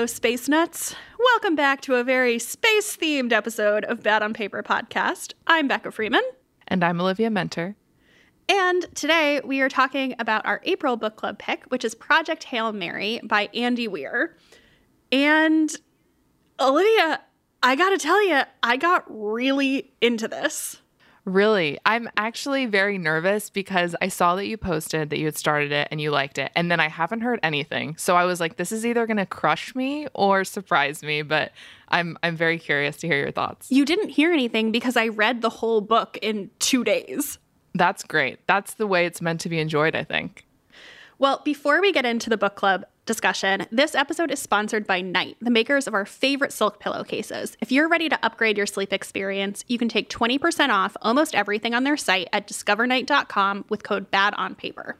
Hello, fellow space nuts. Welcome back to a very space themed episode of Bad on Paper podcast. I'm Becca Freeman. And I'm Olivia Muenter. And today we are talking about our April book club pick, which is Project Hail Mary by Andy Weir. And Olivia, I gotta tell you, I got really into this. Really? I'm actually very nervous because I saw that you posted that you had started it and you liked it. And then I haven't heard anything. So I was like, this is either going to crush me or surprise me. But I'm, I'm very curious to hear your thoughts. You didn't hear anything because I read the whole book in two days. That's great. That's the way it's meant to be enjoyed, I think. Well, before we get into the book club discussion, this episode is sponsored by Night, the makers of our favorite silk pillowcases. If you're ready to upgrade your sleep experience, you can take 20% off almost everything on their site at discovernight.com with code BADONPAPER.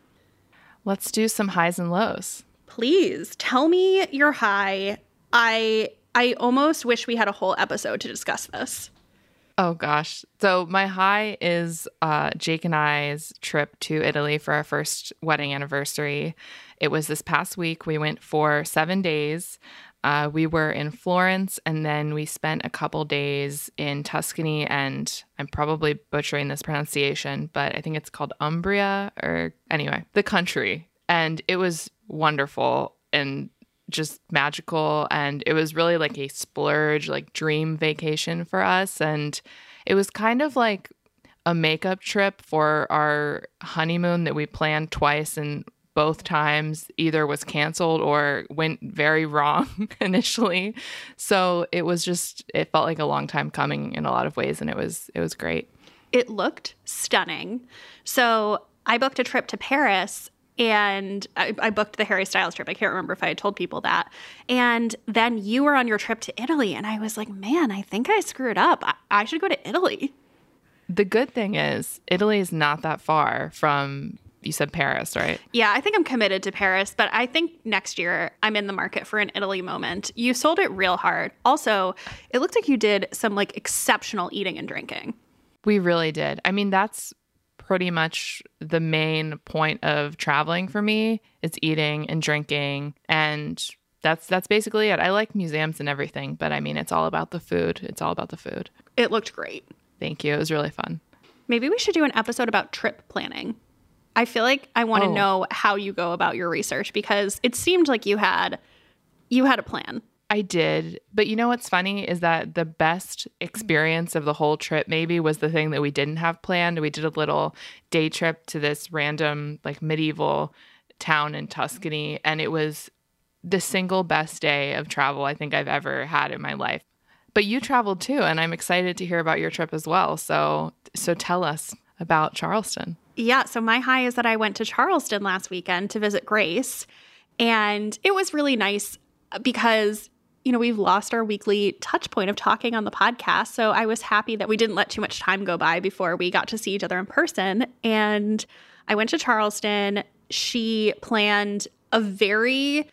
Let's do some highs and lows. Please tell me your high. I I almost wish we had a whole episode to discuss this. Oh gosh. So my high is uh, Jake and I's trip to Italy for our first wedding anniversary. It was this past week. We went for seven days. Uh, we were in Florence and then we spent a couple days in Tuscany and I'm probably butchering this pronunciation, but I think it's called Umbria or anyway, the country. And it was wonderful and just magical and it was really like a splurge like dream vacation for us and it was kind of like a makeup trip for our honeymoon that we planned twice and both times either was canceled or went very wrong initially so it was just it felt like a long time coming in a lot of ways and it was it was great it looked stunning so i booked a trip to paris and I, I, booked the Harry Styles trip. I can't remember if I had told people that. And then you were on your trip to Italy, and I was like, man, I think I screwed up. I, I should go to Italy. The good thing is, Italy is not that far from. You said Paris, right? Yeah, I think I'm committed to Paris, but I think next year I'm in the market for an Italy moment. You sold it real hard. Also, it looked like you did some like exceptional eating and drinking. We really did. I mean, that's pretty much the main point of traveling for me. It's eating and drinking and that's that's basically it. I like museums and everything, but I mean it's all about the food. It's all about the food. It looked great. Thank you. It was really fun. Maybe we should do an episode about trip planning. I feel like I want to oh. know how you go about your research because it seemed like you had you had a plan. I did. But you know what's funny is that the best experience of the whole trip maybe was the thing that we didn't have planned. We did a little day trip to this random, like medieval town in Tuscany, and it was the single best day of travel I think I've ever had in my life. But you traveled too, and I'm excited to hear about your trip as well. So, so tell us about Charleston. Yeah, so my high is that I went to Charleston last weekend to visit Grace, and it was really nice uh, because you know, we've lost our weekly touch point of talking on the podcast. So I was happy that we didn't let too much time go by before we got to see each other in person. And I went to Charleston. She planned a very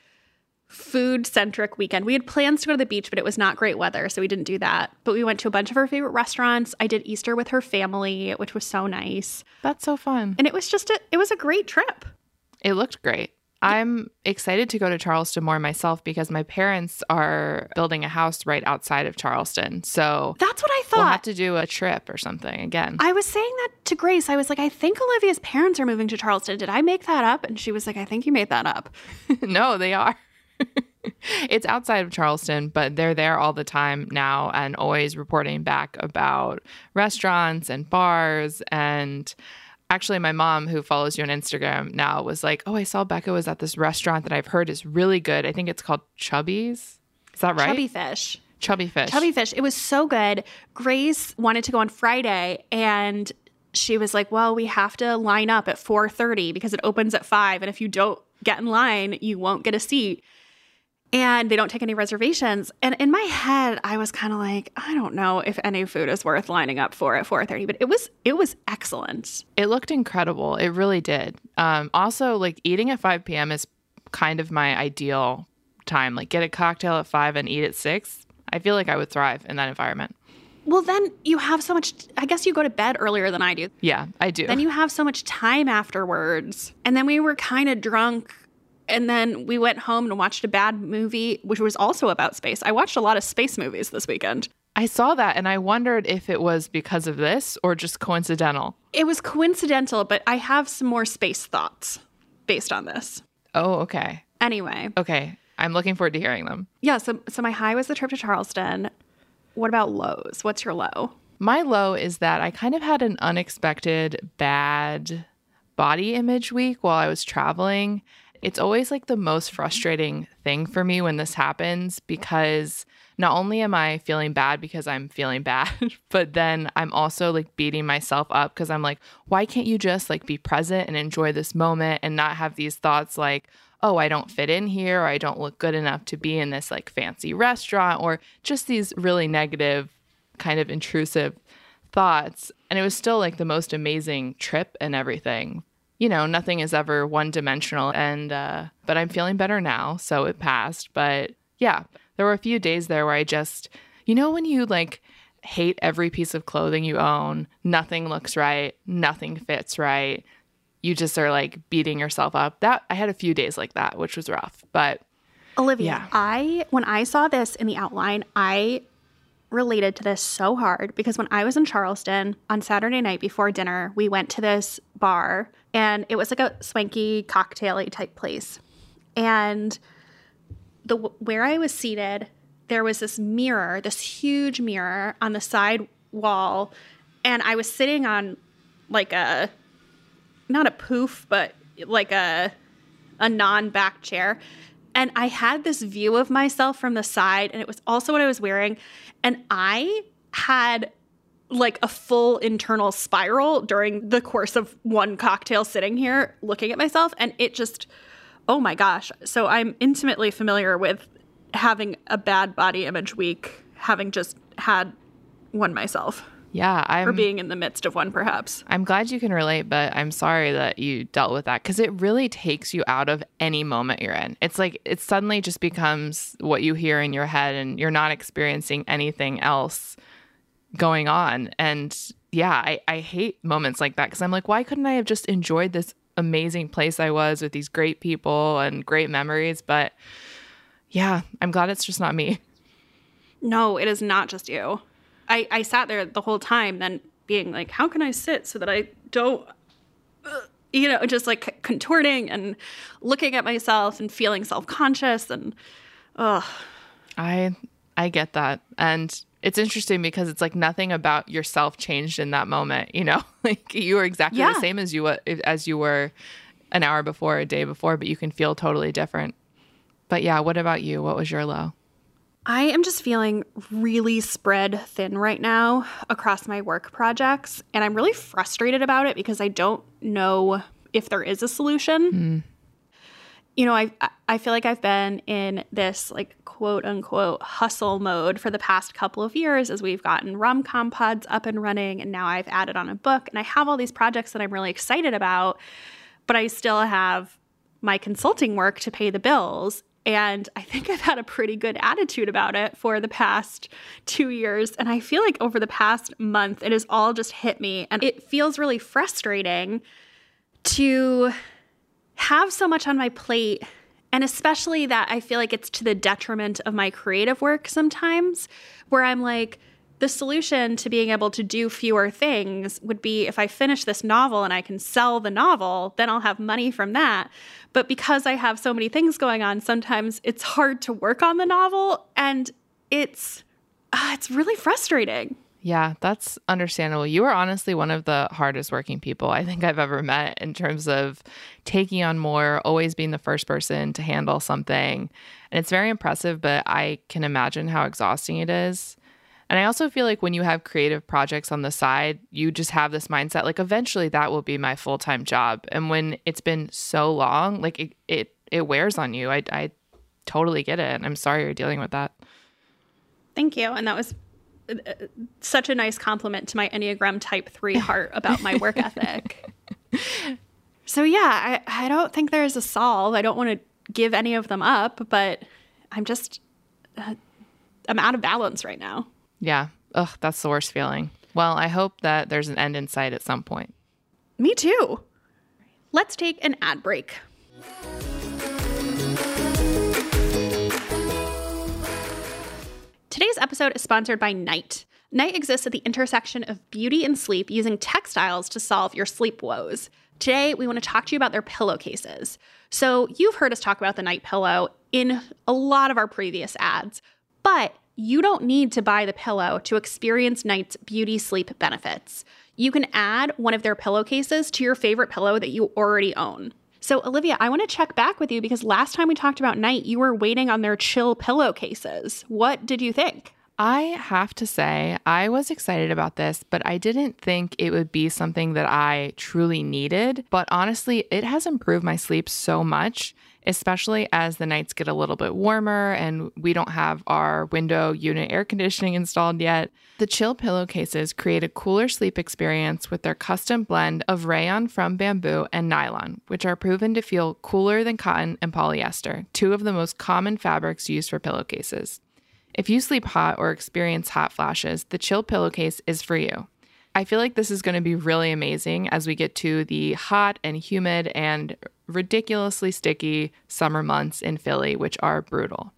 food centric weekend. We had plans to go to the beach, but it was not great weather, so we didn't do that. But we went to a bunch of her favorite restaurants. I did Easter with her family, which was so nice. That's so fun. And it was just a it was a great trip. It looked great. I'm excited to go to Charleston more myself because my parents are building a house right outside of Charleston. So that's what I thought. We'll have to do a trip or something again. I was saying that to Grace. I was like, I think Olivia's parents are moving to Charleston. Did I make that up? And she was like, I think you made that up. no, they are. It's outside of Charleston, but they're there all the time now and always reporting back about restaurants and bars and actually my mom who follows you on Instagram now was like, "Oh, I saw Becca was at this restaurant that I've heard is really good. I think it's called Chubby's. Is that right? Chubby Fish. Chubby Fish. Chubby Fish. It was so good. Grace wanted to go on Friday and she was like, "Well, we have to line up at 4:30 because it opens at 5 and if you don't get in line, you won't get a seat." And they don't take any reservations. And in my head, I was kind of like, I don't know if any food is worth lining up for at 4:30, but it was it was excellent. It looked incredible. It really did. Um, also, like eating at 5 p.m. is kind of my ideal time. Like get a cocktail at five and eat at six. I feel like I would thrive in that environment. Well, then you have so much. I guess you go to bed earlier than I do. Yeah, I do. Then you have so much time afterwards. And then we were kind of drunk And then we went home and watched a bad movie, which was also about space. I watched a lot of space movies this weekend. I saw that and I wondered if it was because of this or just coincidental. It was coincidental, but I have some more space thoughts based on this. Oh, okay. Anyway, Okay. I'm looking forward to hearing them. yeah, so so my high was the trip to Charleston. What about lows? What's your low? My low is that I kind of had an unexpected bad body image week while I was traveling. It's always like the most frustrating thing for me when this happens because not only am I feeling bad because I'm feeling bad, but then I'm also like beating myself up because I'm like, why can't you just like be present and enjoy this moment and not have these thoughts like, oh, I don't fit in here or I don't look good enough to be in this like fancy restaurant or just these really negative kind of intrusive thoughts. And it was still like the most amazing trip and everything. You know, nothing is ever one dimensional. And, uh, but I'm feeling better now. So it passed. But yeah, there were a few days there where I just, you know, when you like hate every piece of clothing you own, nothing looks right, nothing fits right. You just are like beating yourself up. That I had a few days like that, which was rough. But Olivia, Yeah. I when I saw this in the outline, I related to this so hard because when I was in Charleston on Saturday night before dinner, we went to this bar and it was like a swanky cocktaily type place. And the where I was seated, there was this mirror, this huge mirror on the side wall, and I was sitting on like a not a poof, but like a a non-back chair. And I had this view of myself from the side, and it was also what I was wearing. And I had like a full internal spiral during the course of one cocktail sitting here looking at myself. And it just, oh my gosh. So I'm intimately familiar with having a bad body image week, having just had one myself, yeah, I'm or being in the midst of one, perhaps. I'm glad you can relate, but I'm sorry that you dealt with that because it really takes you out of any moment you're in. It's like it suddenly just becomes what you hear in your head, and you're not experiencing anything else going on. And yeah, I, I hate moments like that because I'm like, why couldn't I have just enjoyed this amazing place I was with these great people and great memories? But yeah, I'm glad it's just not me. No, it is not just you. I, I sat there the whole time, then being like, how can I sit so that I don't, uh, you know, just like contorting and looking at myself and feeling self conscious and, ugh. I I get that. And it's interesting because it's like nothing about yourself changed in that moment, you know? like you were exactly Yeah. the same as you as you were an hour before, a day before, but you can feel totally different. But yeah, what about you? What was your low? I am just feeling really spread thin right now across my work projects. And I'm really frustrated about it because I don't know if there is a solution. Mm. You know, I I feel like I've been in this like quote unquote hustle mode for the past couple of years as we've gotten rom com pods up and running, and now I've added on a book, and I have all these projects that I'm really excited about, but I still have my consulting work to pay the bills. And I think I've had a pretty good attitude about it for the past two years. And I feel like over the past month, it has all just hit me. And it feels really frustrating to have so much on my plate. And especially that I feel like it's to the detriment of my creative work sometimes, where I'm like, the solution to being able to do fewer things would be if I finish this novel and I can sell the novel, then I'll have money from that. But because I have so many things going on, sometimes it's hard to work on the novel and it's ah, it's really frustrating. Yeah, that's understandable. You are honestly one of the hardest working people I think I've ever met in terms of taking on more, always being the first person to handle something. And it's very impressive, but I can imagine how exhausting it is. And I also feel like when you have creative projects on the side, you just have this mindset like eventually that will be my full-time job. And when it's been so long, like it it, it wears on you. I I totally get it. And I'm sorry you're dealing with that. Thank you. And that was such a nice compliment to my Enneagram Type 3 heart about my work ethic. So, yeah, I, I don't think there's a solve. I don't want to give any of them up, but I'm just, uh, I'm out of balance right now. Yeah. Ugh, that's the worst feeling. Well, I hope that there's an end in sight at some point. Me too. Let's take an ad break. Today's episode is sponsored by Night. Night exists at the intersection of beauty and sleep using textiles to solve your sleep woes. Today, we want to talk to you about their pillowcases. So, you've heard us talk about the Night pillow in a lot of our previous ads, but you don't need to buy the pillow to experience Night's beauty sleep benefits. You can add one of their pillowcases to your favorite pillow that you already own. So, Olivia, I want to check back with you because last time we talked about Night, you were waiting on their chill pillowcases. What did you think? I have to say, I was excited about this, but I didn't think it would be something that I truly needed. But honestly, it has improved my sleep so much, especially as the nights get a little bit warmer and we don't have our window unit air conditioning installed yet. The chill pillowcases create a cooler sleep experience with their custom blend of rayon from bamboo and nylon, which are proven to feel cooler than cotton and polyester, two of the most common fabrics used for pillowcases. If you sleep hot or experience hot flashes, the chill pillowcase is for you. I feel like this is going to be really amazing as we get to the hot and humid and ridiculously sticky summer months in Philly, which are brutal.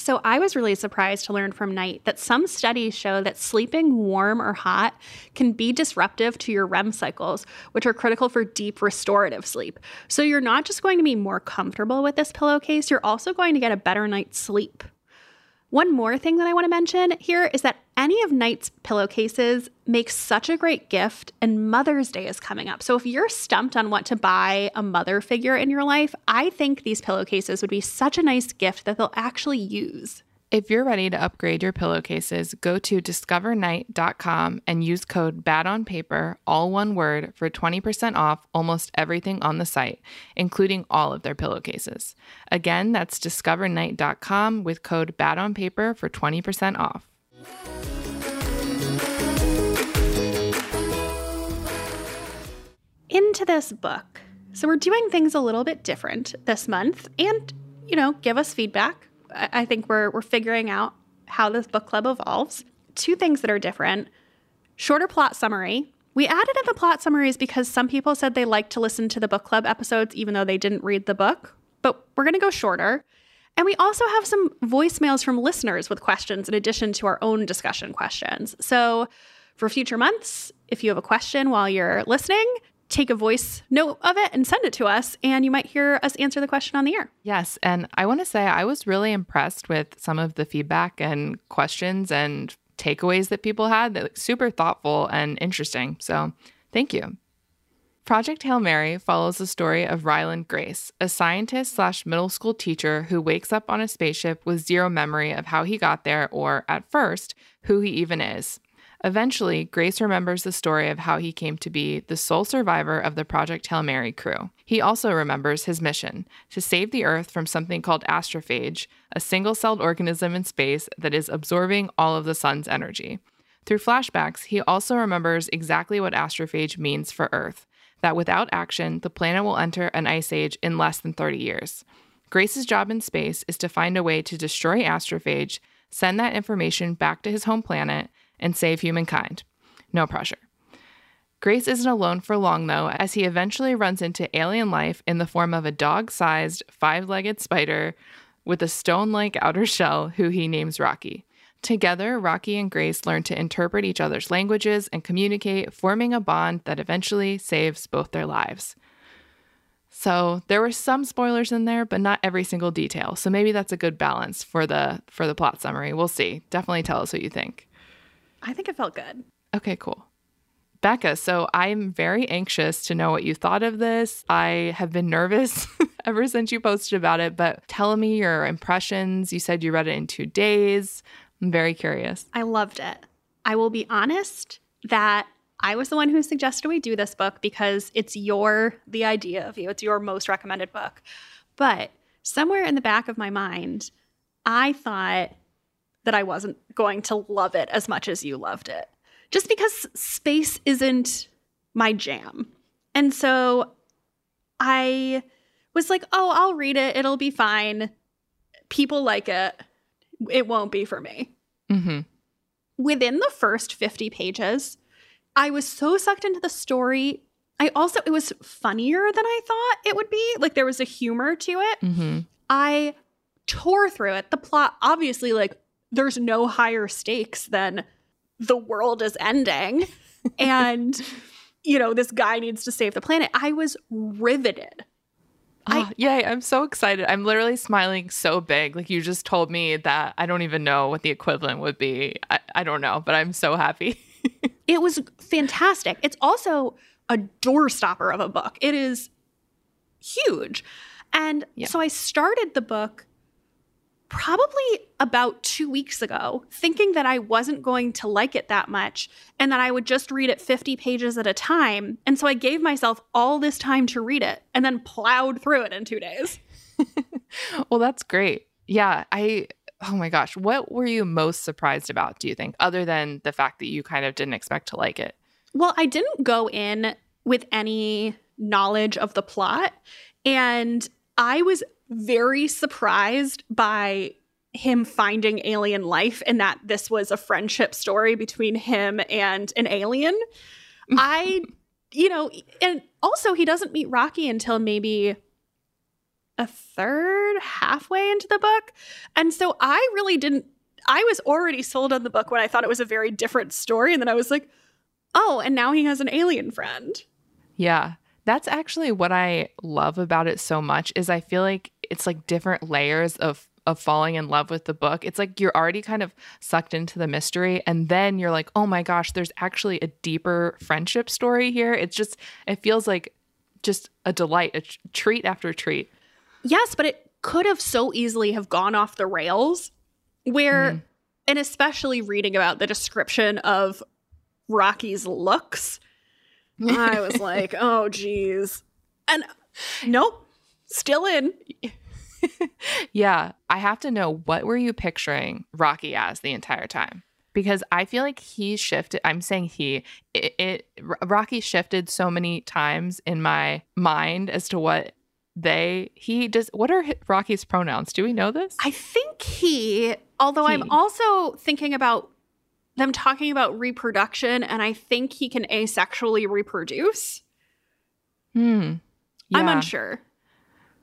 So, I was really surprised to learn from Night that some studies show that sleeping warm or hot can be disruptive to your REM cycles, which are critical for deep restorative sleep. So, you're not just going to be more comfortable with this pillowcase, you're also going to get a better night's sleep. One more thing that I want to mention here is that any of Night's pillowcases makes such a great gift, and Mother's Day is coming up. So if you're stumped on what to buy a mother figure in your life, I think these pillowcases would be such a nice gift that they'll actually use. If you're ready to upgrade your pillowcases, go to discovernight.com and use code BADONPAPER, all one word, for 20% off almost everything on the site, including all of their pillowcases. Again, that's discovernight.com with code BADONPAPER for 20% off. Into this book. So we're doing things a little bit different this month and, you know, give us feedback I think we're we're figuring out how this book club evolves. Two things that are different: shorter plot summary. We added in the plot summaries because some people said they like to listen to the book club episodes even though they didn't read the book. But we're going to go shorter. And we also have some voicemails from listeners with questions in addition to our own discussion questions. So, for future months, if you have a question while you're listening, take a voice note of it and send it to us, and you might hear us answer the question on the air. Yes. And I want to say I was really impressed with some of the feedback and questions and takeaways that people had that were super thoughtful and interesting. So thank you. Project Hail Mary follows the story of Ryland Grace, a scientist slash middle school teacher who wakes up on a spaceship with zero memory of how he got there or, at first, who he even is. Eventually, Grace remembers the story of how he came to be the sole survivor of the Project Hail Mary crew. He also remembers his mission to save the Earth from something called astrophage, a single celled organism in space that is absorbing all of the sun's energy. Through flashbacks, he also remembers exactly what astrophage means for Earth that without action, the planet will enter an ice age in less than 30 years. Grace's job in space is to find a way to destroy astrophage, send that information back to his home planet, and save humankind. No pressure. Grace isn't alone for long, though, as he eventually runs into alien life in the form of a dog sized, five legged spider with a stone like outer shell who he names Rocky. Together, Rocky and Grace learn to interpret each other's languages and communicate, forming a bond that eventually saves both their lives. So there were some spoilers in there, but not every single detail. So maybe that's a good balance for the for the plot summary. We'll see. Definitely tell us what you think. I think it felt good. Okay, cool. Becca, so I'm very anxious to know what you thought of this. I have been nervous ever since you posted about it, but tell me your impressions. You said you read it in two days. I'm very curious. I loved it. I will be honest that I was the one who suggested we do this book because it's your, the idea of you, it's your most recommended book. But somewhere in the back of my mind, I thought that I wasn't going to love it as much as you loved it. Just because space isn't my jam. And so I was like, oh, I'll read it. It'll be fine. People like it. It won't be for me. Mm-hmm. Within the first 50 pages, I was so sucked into the story. I also, it was funnier than I thought it would be. Like there was a humor to it. Mm-hmm. I tore through it. The plot, obviously, like there's no higher stakes than the world is ending and you know this guy needs to save the planet i was riveted Oh, yay, I'm so excited. I'm literally smiling so big. Like you just told me that I don't even know what the equivalent would be. I, I don't know, but I'm so happy. it was fantastic. It's also a doorstopper of a book. It is huge. And yeah. so I started the book probably about two weeks ago, thinking that I wasn't going to like it that much and that I would just read it 50 pages at a time. And so I gave myself all this time to read it and then plowed through it in two days. well, that's great. Yeah. I, oh my gosh, what were you most surprised about, do you think, other than the fact that you kind of didn't expect to like it? Well, I didn't go in with any knowledge of the plot. And I was very surprised by him finding alien life and that this was a friendship story between him and an alien. I, you know, and also he doesn't meet Rocky until maybe a third, halfway into the book. And so I really didn't, I was already sold on the book when I thought it was a very different story. And then I was like, oh, and now he has an alien friend. Yeah. That's actually what I love about it so much is I feel like it's like different layers of of falling in love with the book. It's like you're already kind of sucked into the mystery and then you're like, "Oh my gosh, there's actually a deeper friendship story here." It's just it feels like just a delight, a treat after treat. Yes, but it could have so easily have gone off the rails where mm. and especially reading about the description of Rocky's looks I was like, oh, geez. And nope, still in. yeah, I have to know what were you picturing Rocky as the entire time? Because I feel like he shifted. I'm saying he. It, it Rocky shifted so many times in my mind as to what they he does. What are Rocky's pronouns? Do we know this? I think he. Although he. I'm also thinking about them talking about reproduction, and I think he can asexually reproduce. Hmm. Yeah. I'm unsure.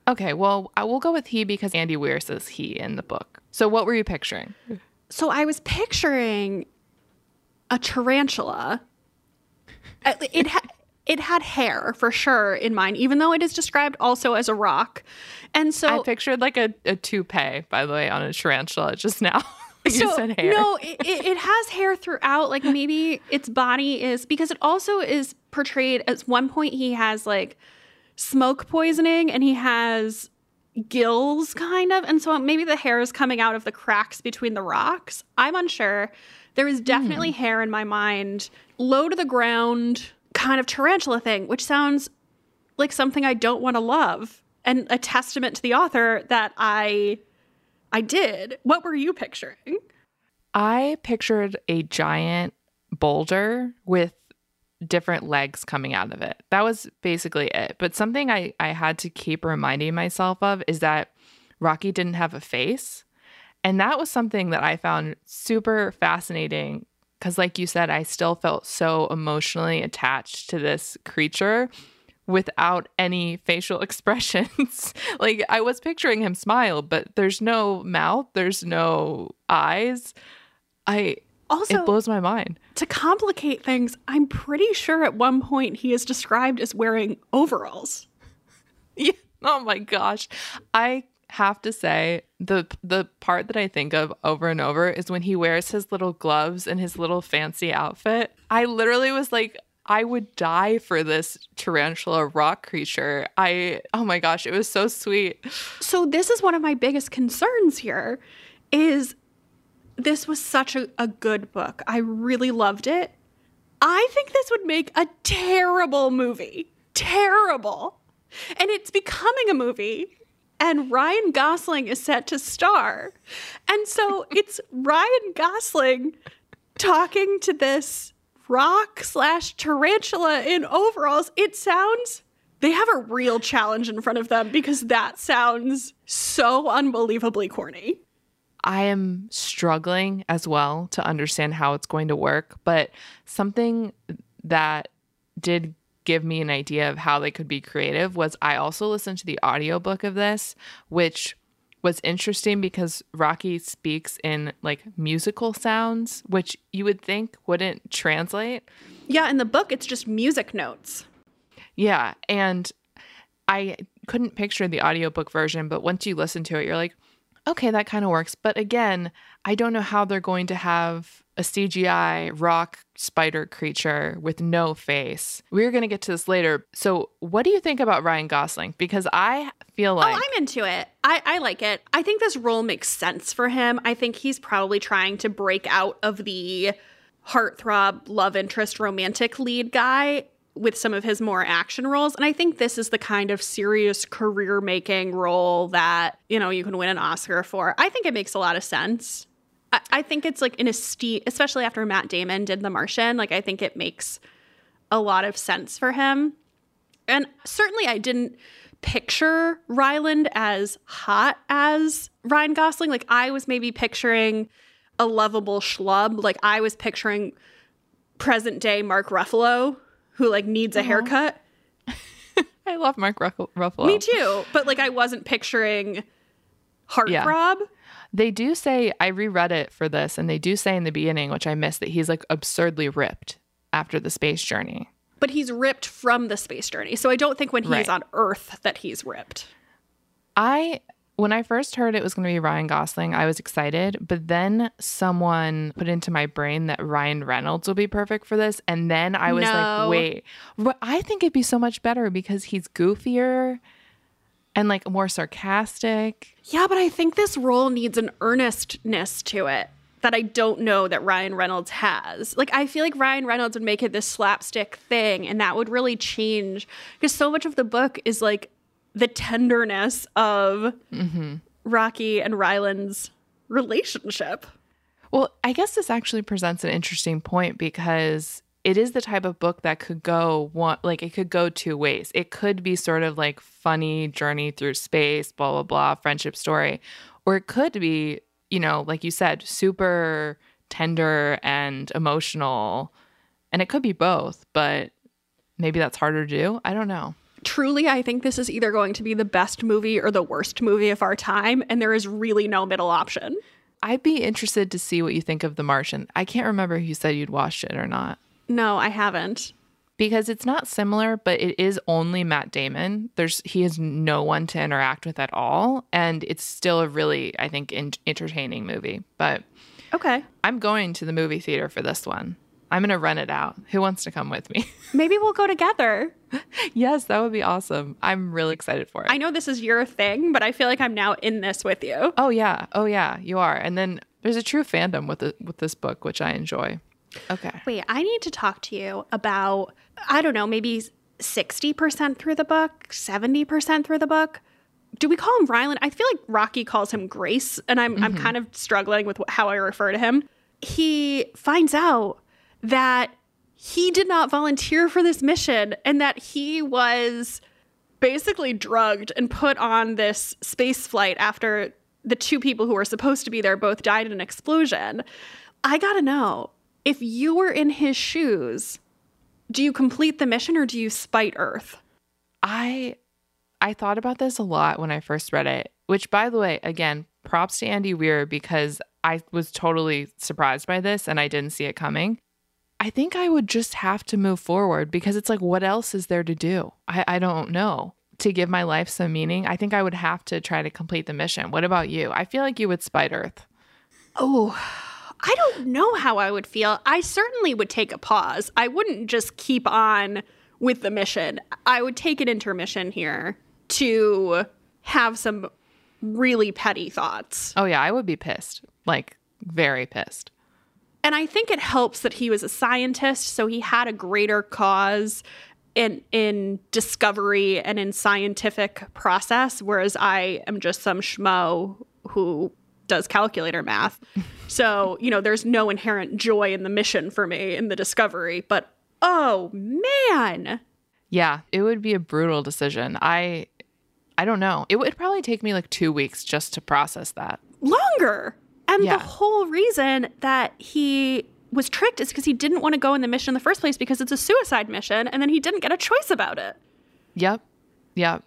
Okay, well, I will go with he because Andy Weir says he in the book. So, what were you picturing? So, I was picturing a tarantula. Uh, it had it had hair for sure in mind, even though it is described also as a rock. And so I pictured like a, a toupee, by the way, on a tarantula just now. You so, said hair. No, it, it has hair throughout. Like maybe its body is because it also is portrayed at one point he has like smoke poisoning and he has gills kind of and so maybe the hair is coming out of the cracks between the rocks i'm unsure there is definitely mm. hair in my mind low to the ground kind of tarantula thing which sounds like something i don't want to love and a testament to the author that i I did. What were you picturing? I pictured a giant boulder with different legs coming out of it. That was basically it. But something I, I had to keep reminding myself of is that Rocky didn't have a face. And that was something that I found super fascinating because, like you said, I still felt so emotionally attached to this creature without any facial expressions. like I was picturing him smile, but there's no mouth, there's no eyes. I also it blows my mind. To complicate things, I'm pretty sure at one point he is described as wearing overalls. Yeah. Oh my gosh. I have to say the the part that I think of over and over is when he wears his little gloves and his little fancy outfit. I literally was like, I would die for this tarantula rock creature. I oh my gosh, it was so sweet. So this is one of my biggest concerns here is this was such a, a good book. I really loved it. I think this would make a terrible movie. Terrible. And it's becoming a movie and Ryan Gosling is set to star. And so it's Ryan Gosling talking to this rock slash tarantula in overalls. It sounds they have a real challenge in front of them because that sounds so unbelievably corny. I am struggling as well to understand how it's going to work, but something that did give me an idea of how they could be creative was I also listened to the audiobook of this, which was interesting because Rocky speaks in like musical sounds, which you would think wouldn't translate. Yeah, in the book, it's just music notes. Yeah. And I couldn't picture the audiobook version, but once you listen to it, you're like, okay, that kind of works. But again, I don't know how they're going to have a CGI rock spider creature with no face. We're going to get to this later. So, what do you think about Ryan Gosling? Because I feel oh, like. Oh, I'm into it. I, I like it. I think this role makes sense for him. I think he's probably trying to break out of the heartthrob, love interest, romantic lead guy with some of his more action roles. And I think this is the kind of serious career making role that, you know, you can win an Oscar for. I think it makes a lot of sense. I, I think it's like an esteem, especially after Matt Damon did The Martian. Like, I think it makes a lot of sense for him. And certainly, I didn't picture Ryland as hot as Ryan Gosling. Like, I was maybe picturing a lovable schlub. Like, I was picturing present day Mark Ruffalo who like needs a haircut. I love Mark Ruffalo. Ruffalo. Me too, but like I wasn't picturing heartthrob. Yeah. They do say I reread it for this, and they do say in the beginning, which I missed, that he's like absurdly ripped after the space journey. But he's ripped from the space journey, so I don't think when he's right. on Earth that he's ripped. I when I first heard it was going to be Ryan Gosling, I was excited, but then someone put into my brain that Ryan Reynolds will be perfect for this. And then I was no. like, wait, but I think it'd be so much better because he's goofier and like more sarcastic. Yeah, but I think this role needs an earnestness to it that I don't know that Ryan Reynolds has. Like, I feel like Ryan Reynolds would make it this slapstick thing, and that would really change because so much of the book is like the tenderness of mm-hmm. Rocky and Ryland's relationship. Well, I guess this actually presents an interesting point because it is the type of book that could go one like it could go two ways. It could be sort of like funny journey through space, blah blah blah, friendship story, or it could be, you know, like you said, super tender and emotional. And it could be both, but maybe that's harder to do. I don't know truly, I think this is either going to be the best movie or the worst movie of our time, and there is really no middle option. I'd be interested to see what you think of The Martian. I can't remember if you said you'd watched it or not. No, I haven't. Because it's not similar, but it is only Matt Damon. There's he has no one to interact with at all, and it's still a really, I think, in- entertaining movie. But okay, I'm going to the movie theater for this one. I'm going to rent it out. Who wants to come with me? Maybe we'll go together. yes, that would be awesome. I'm really excited for it. I know this is your thing, but I feel like I'm now in this with you. Oh yeah. Oh yeah, you are. And then there's a true fandom with the, with this book, which I enjoy. Okay. Wait, I need to talk to you about I don't know, maybe 60% through the book, 70% through the book. Do we call him Ryland? I feel like Rocky calls him Grace, and I'm mm-hmm. I'm kind of struggling with how I refer to him. He finds out that he did not volunteer for this mission and that he was basically drugged and put on this space flight after the two people who were supposed to be there both died in an explosion. I gotta know if you were in his shoes, do you complete the mission or do you spite Earth? I I thought about this a lot when I first read it, which by the way, again, props to Andy Weir because I was totally surprised by this and I didn't see it coming. I think I would just have to move forward because it's like, what else is there to do? I, I don't know. To give my life some meaning, I think I would have to try to complete the mission. What about you? I feel like you would spite Earth. Oh, I don't know how I would feel. I certainly would take a pause. I wouldn't just keep on with the mission. I would take an intermission here to have some really petty thoughts. Oh, yeah, I would be pissed. Like, very pissed. And I think it helps that he was a scientist, so he had a greater cause in in discovery and in scientific process, whereas I am just some schmo who does calculator math. so, you know, there's no inherent joy in the mission for me in the discovery, but oh man. Yeah, it would be a brutal decision. I I don't know. It would probably take me like 2 weeks just to process that. Longer. And yeah. the whole reason that he was tricked is because he didn't want to go in the mission in the first place because it's a suicide mission and then he didn't get a choice about it. Yep. Yep.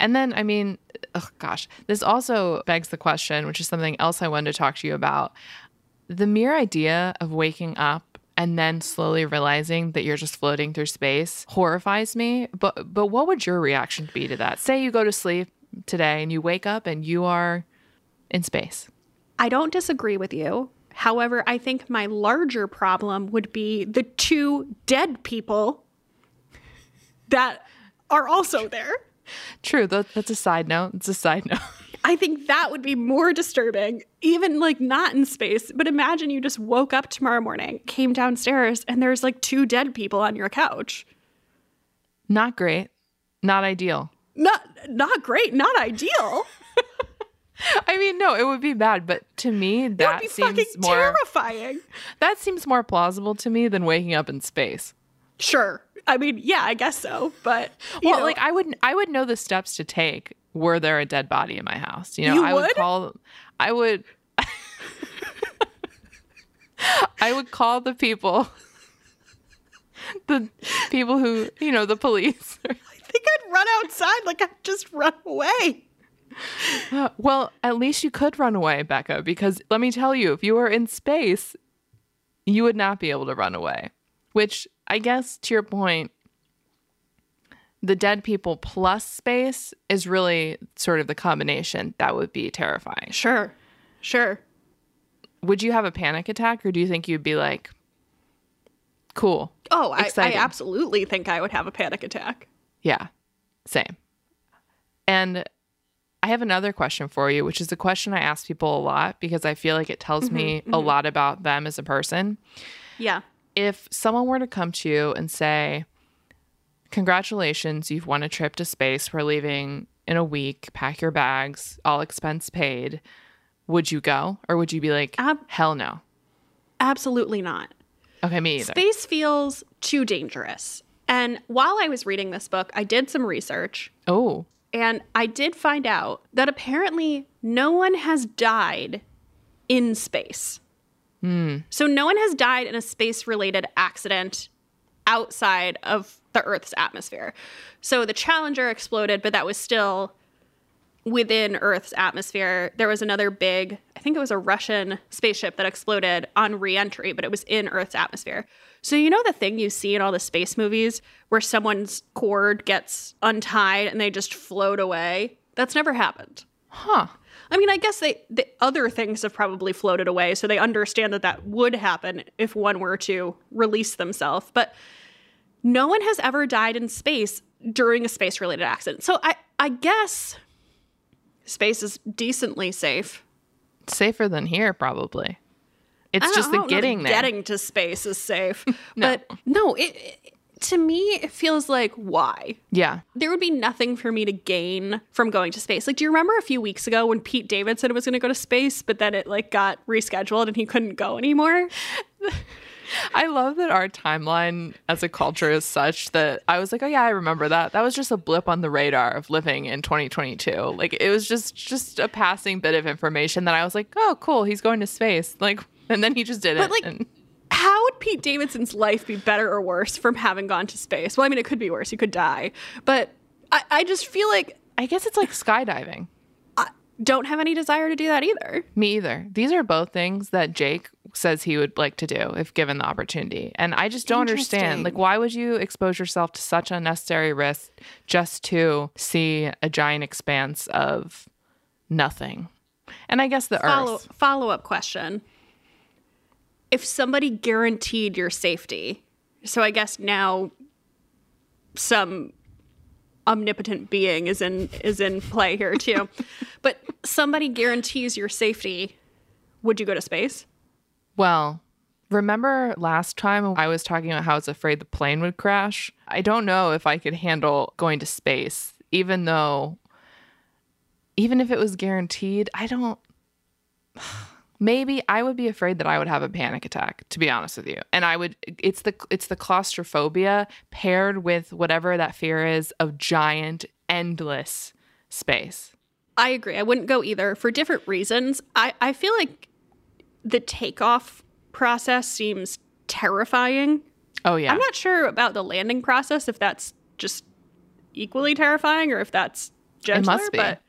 And then, I mean, oh gosh, this also begs the question, which is something else I wanted to talk to you about. The mere idea of waking up and then slowly realizing that you're just floating through space horrifies me. But but what would your reaction be to that? Say you go to sleep today and you wake up and you are in space. I don't disagree with you. However, I think my larger problem would be the two dead people that are also there. True, that's a side note. It's a side note. I think that would be more disturbing, even like not in space. But imagine you just woke up tomorrow morning, came downstairs, and there's like two dead people on your couch. Not great. Not ideal. Not not great. Not ideal. I mean, no, it would be bad, but to me, that seems more terrifying. That seems more plausible to me than waking up in space. Sure. I mean, yeah, I guess so. But well, know, like I would, I would know the steps to take were there a dead body in my house. You know, you I would? would call. I would. I would call the people. The people who, you know, the police. I think I'd run outside, like I'd just run away. Well, at least you could run away, Becca, because let me tell you, if you were in space, you would not be able to run away. Which I guess to your point, the dead people plus space is really sort of the combination that would be terrifying. Sure. Sure. Would you have a panic attack or do you think you'd be like, cool? Oh, I, I absolutely think I would have a panic attack. Yeah, same. And I have another question for you, which is a question I ask people a lot because I feel like it tells mm-hmm, me mm-hmm. a lot about them as a person. Yeah. If someone were to come to you and say, Congratulations, you've won a trip to space. We're leaving in a week. Pack your bags, all expense paid. Would you go? Or would you be like, Ab- hell no? Absolutely not. Okay, me either. Space feels too dangerous. And while I was reading this book, I did some research. Oh. And I did find out that apparently no one has died in space. Mm. So no one has died in a space related accident outside of the Earth's atmosphere. So the Challenger exploded, but that was still within Earth's atmosphere. There was another big, I think it was a Russian spaceship that exploded on reentry, but it was in Earth's atmosphere. So, you know, the thing you see in all the space movies where someone's cord gets untied and they just float away? That's never happened. Huh. I mean, I guess they the other things have probably floated away, so they understand that that would happen if one were to release themselves. But no one has ever died in space during a space related accident. So I, I guess space is decently safe. Safer than here, probably. It's just the getting there. Getting to space is safe. no. But no, it, it, to me, it feels like why? Yeah. There would be nothing for me to gain from going to space. Like, do you remember a few weeks ago when Pete Davidson was going to go to space, but then it like got rescheduled and he couldn't go anymore? I love that our timeline as a culture is such that I was like, oh yeah, I remember that. That was just a blip on the radar of living in 2022. Like it was just just a passing bit of information that I was like, oh cool, he's going to space. Like, and then he just did but it. Like, and- how would Pete Davidson's life be better or worse from having gone to space? Well, I mean, it could be worse. He could die, but I, I just feel like I guess it's like skydiving. Don't have any desire to do that either. Me either. These are both things that Jake says he would like to do if given the opportunity. And I just don't understand. Like, why would you expose yourself to such unnecessary risk just to see a giant expanse of nothing? And I guess the follow, Earth. Follow up question. If somebody guaranteed your safety, so I guess now some omnipotent being is in is in play here too. but somebody guarantees your safety, would you go to space? Well, remember last time I was talking about how I was afraid the plane would crash? I don't know if I could handle going to space, even though, even if it was guaranteed, I don't. Maybe I would be afraid that I would have a panic attack, to be honest with you. And I would it's the it's the claustrophobia paired with whatever that fear is of giant endless space. I agree. I wouldn't go either for different reasons. I, I feel like the takeoff process seems terrifying. Oh yeah. I'm not sure about the landing process if that's just equally terrifying or if that's gentler, must be. but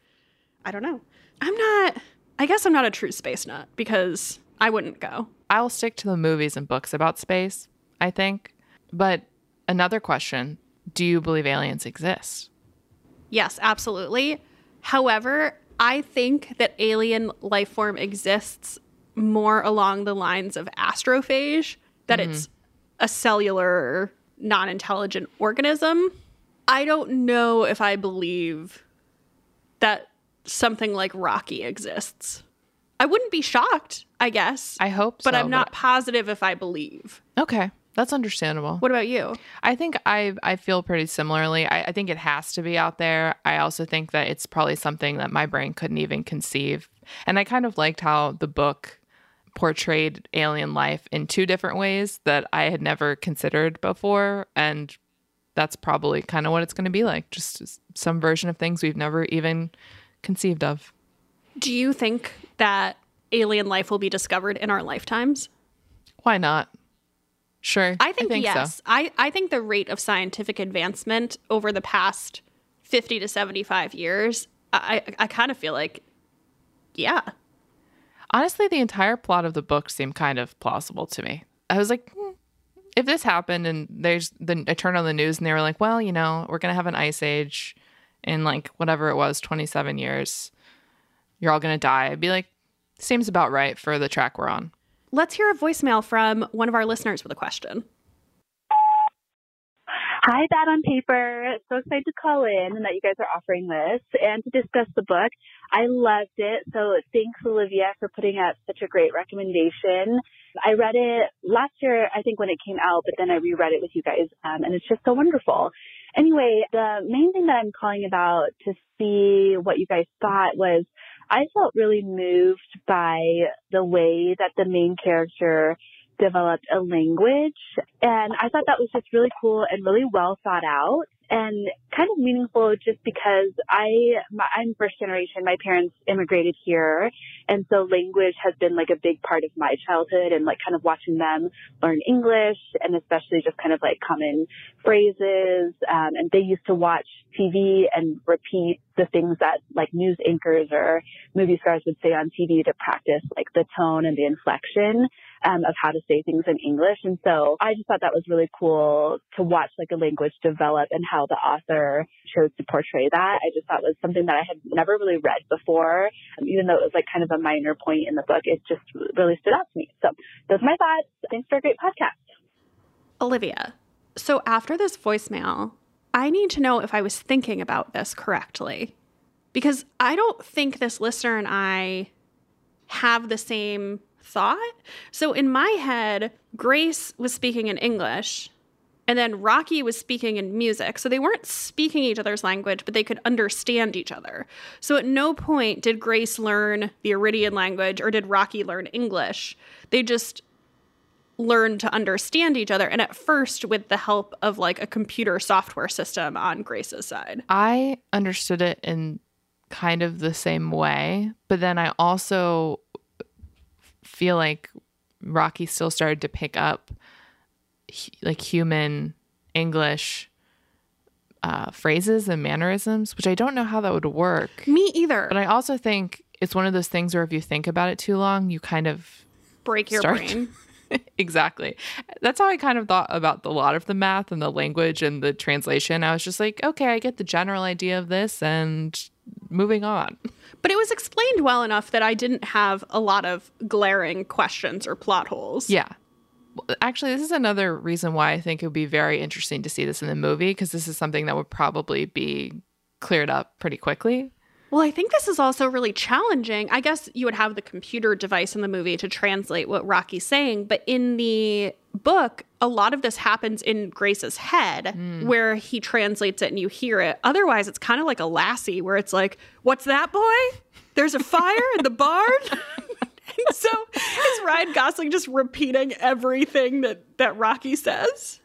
I don't know. I'm not. I guess I'm not a true space nut because I wouldn't go. I'll stick to the movies and books about space, I think. But another question Do you believe aliens exist? Yes, absolutely. However, I think that alien life form exists more along the lines of astrophage, that mm-hmm. it's a cellular, non intelligent organism. I don't know if I believe that something like Rocky exists. I wouldn't be shocked, I guess, I hope so. but so, I'm not positive if I believe. Okay, that's understandable. What about you? I think I I feel pretty similarly. I, I think it has to be out there. I also think that it's probably something that my brain couldn't even conceive. And I kind of liked how the book portrayed alien life in two different ways that I had never considered before. And that's probably kind of what it's going to be like. Just some version of things we've never even conceived of. Do you think that alien life will be discovered in our lifetimes? Why not? Sure. I think, yes. so. I, I think the rate of scientific advancement over the past 50 to 75 years, I, I, I kind of feel like, yeah. Honestly, the entire plot of the book seemed kind of plausible to me. I was like, hmm, if this happened and there's the I turned on the news and they were like, well, you know, we're gonna have an ice age in like whatever it was, 27 years. You're all gonna die. I'd be like, seems about right for the track we're on. Let's hear a voicemail from one of our listeners with a question. Hi, Bad on Paper. So excited to call in and that you guys are offering this and to discuss the book. I loved it. So thanks, Olivia, for putting up such a great recommendation. I read it last year, I think, when it came out, but then I reread it with you guys, um, and it's just so wonderful. Anyway, the main thing that I'm calling about to see what you guys thought was I felt really moved by the way that the main character developed a language. And I thought that was just really cool and really well thought out and kind of meaningful just because I, my, I'm first generation. My parents immigrated here. And so language has been like a big part of my childhood and like kind of watching them learn English and especially just kind of like common phrases. Um, and they used to watch TV and repeat the things that like news anchors or movie stars would say on TV to practice like the tone and the inflection um, of how to say things in English. And so I just thought that was really cool to watch like a language develop and how the author chose to portray that. I just thought was something that I had never really read before. Um, even though it was like kind of a minor point in the book, it just really stood out to me. So those are my thoughts. Thanks for a great podcast. Olivia, so after this voicemail, I need to know if I was thinking about this correctly. Because I don't think this listener and I have the same thought. So in my head, Grace was speaking in English and then Rocky was speaking in music. So they weren't speaking each other's language, but they could understand each other. So at no point did Grace learn the Eridian language or did Rocky learn English. They just learned to understand each other. And at first, with the help of like a computer software system on Grace's side. I understood it in kind of the same way, but then I also feel like Rocky still started to pick up like human English uh, phrases and mannerisms, which I don't know how that would work. Me either. But I also think it's one of those things where if you think about it too long, you kind of break your start- brain. exactly. That's how I kind of thought about a lot of the math and the language and the translation. I was just like, okay, I get the general idea of this and moving on. But it was explained well enough that I didn't have a lot of glaring questions or plot holes. Yeah. Actually, this is another reason why I think it would be very interesting to see this in the movie because this is something that would probably be cleared up pretty quickly. Well, I think this is also really challenging. I guess you would have the computer device in the movie to translate what Rocky's saying, but in the book, a lot of this happens in Grace's head hmm. where he translates it and you hear it. Otherwise, it's kind of like a lassie where it's like, What's that, boy? There's a fire in the barn? and so is Ryan Gosling just repeating everything that, that Rocky says?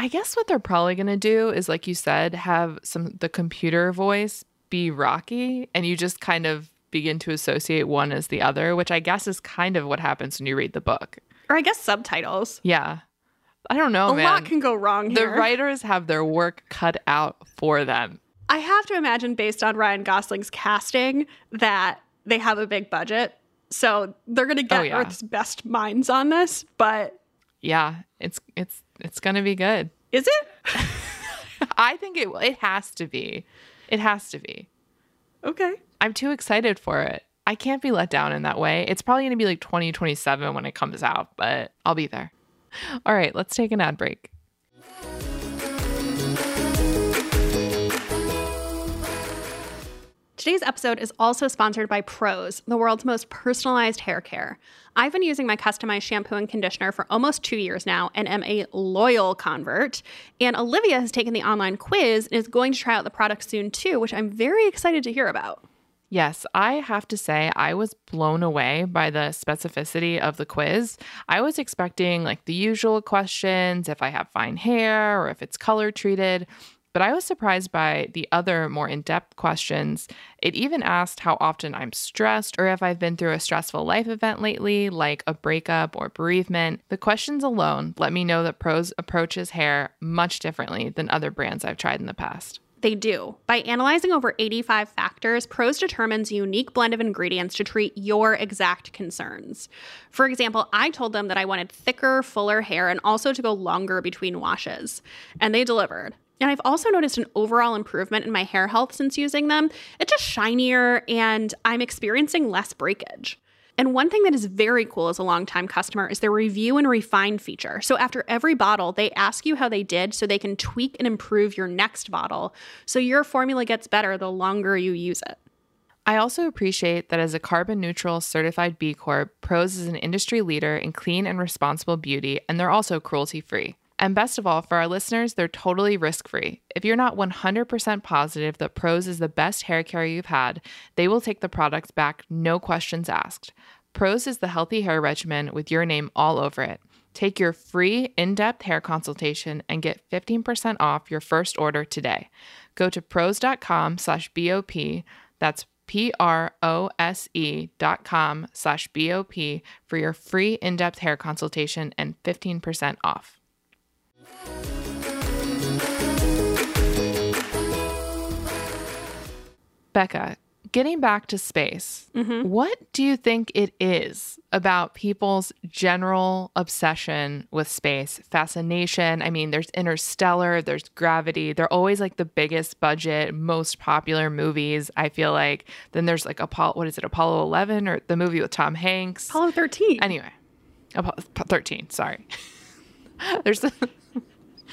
I guess what they're probably going to do is like you said, have some the computer voice be Rocky and you just kind of begin to associate one as the other, which I guess is kind of what happens when you read the book. Or I guess subtitles. Yeah. I don't know, a man. lot can go wrong the writers have their work cut out for them. I have to imagine, based on Ryan Gosling's casting, that they have a big budget. So they're going to get Oh, yeah. Earth's best minds on this. But Yeah, it's it's it's gonna be good. is it? I think it it has to be. It has to be. okay. I'm too excited for it. I can't be let down in that way. It's probably gonna be like 2027 when it comes out, but I'll be there. All right, let's take an ad break. Today's episode is also sponsored by Prose, the world's most personalized hair care. I've been using my customized shampoo and conditioner for almost two years now and am a loyal convert. And Olivia has taken the online quiz and is going to try out the product soon too, which I'm very excited to hear about. Yes, I have to say, I was blown away by the specificity of the quiz. I was expecting like the usual questions if I have fine hair or if it's color treated, but I was surprised by the other more in depth questions. It even asked how often I'm stressed or if I've been through a stressful life event lately, like a breakup or bereavement. The questions alone let me know that Prose approaches hair much differently than other brands I've tried in the past. They do. By analyzing over 85 factors, Prose determines a unique blend of ingredients to treat your exact concerns. For example, I told them that I wanted thicker, fuller hair and also to go longer between washes, and they delivered. And I've also noticed an overall improvement in my hair health since using them. It's just shinier and I'm experiencing less breakage. And one thing that is very cool as a longtime customer is their review and refine feature. So after every bottle, they ask you how they did so they can tweak and improve your next bottle so your formula gets better the longer you use it. I also appreciate that as a carbon neutral certified B Corp, Prose is an industry leader in clean and responsible beauty, and they're also cruelty free. And best of all, for our listeners, they're totally risk free. If you're not 100% positive that Prose is the best hair care you've had, they will take the products back, no questions asked. Prose is the healthy hair regimen with your name all over it. Take your free in depth hair consultation and get 15% off your first order today. Go to prose.com slash BOP. That's P R O S E dot com slash BOP for your free in depth hair consultation and 15% off. Becca, getting back to space, mm-hmm. what do you think it is about people's general obsession with space, fascination? I mean, there's Interstellar, there's Gravity. They're always like the biggest budget, most popular movies, I feel like. Then there's like Apollo, what is it, Apollo 11 or the movie with Tom Hanks? Apollo 13. Anyway, Apollo 13, sorry. there's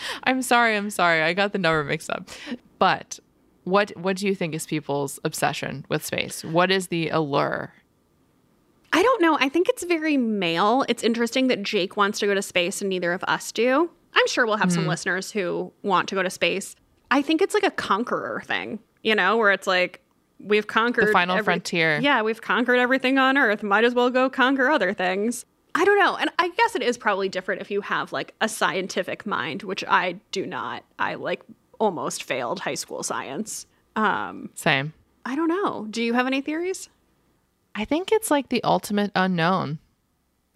I'm sorry, I'm sorry. I got the number mixed up. But what what do you think is people's obsession with space? What is the allure? I don't know. I think it's very male. It's interesting that Jake wants to go to space and neither of us do. I'm sure we'll have some hmm. listeners who want to go to space. I think it's like a conqueror thing, you know, where it's like we've conquered The final every- frontier. Yeah, we've conquered everything on Earth. Might as well go conquer other things. I don't know. And I guess it is probably different if you have like a scientific mind, which I do not. I like almost failed high school science. Um, Same. I don't know. Do you have any theories? I think it's like the ultimate unknown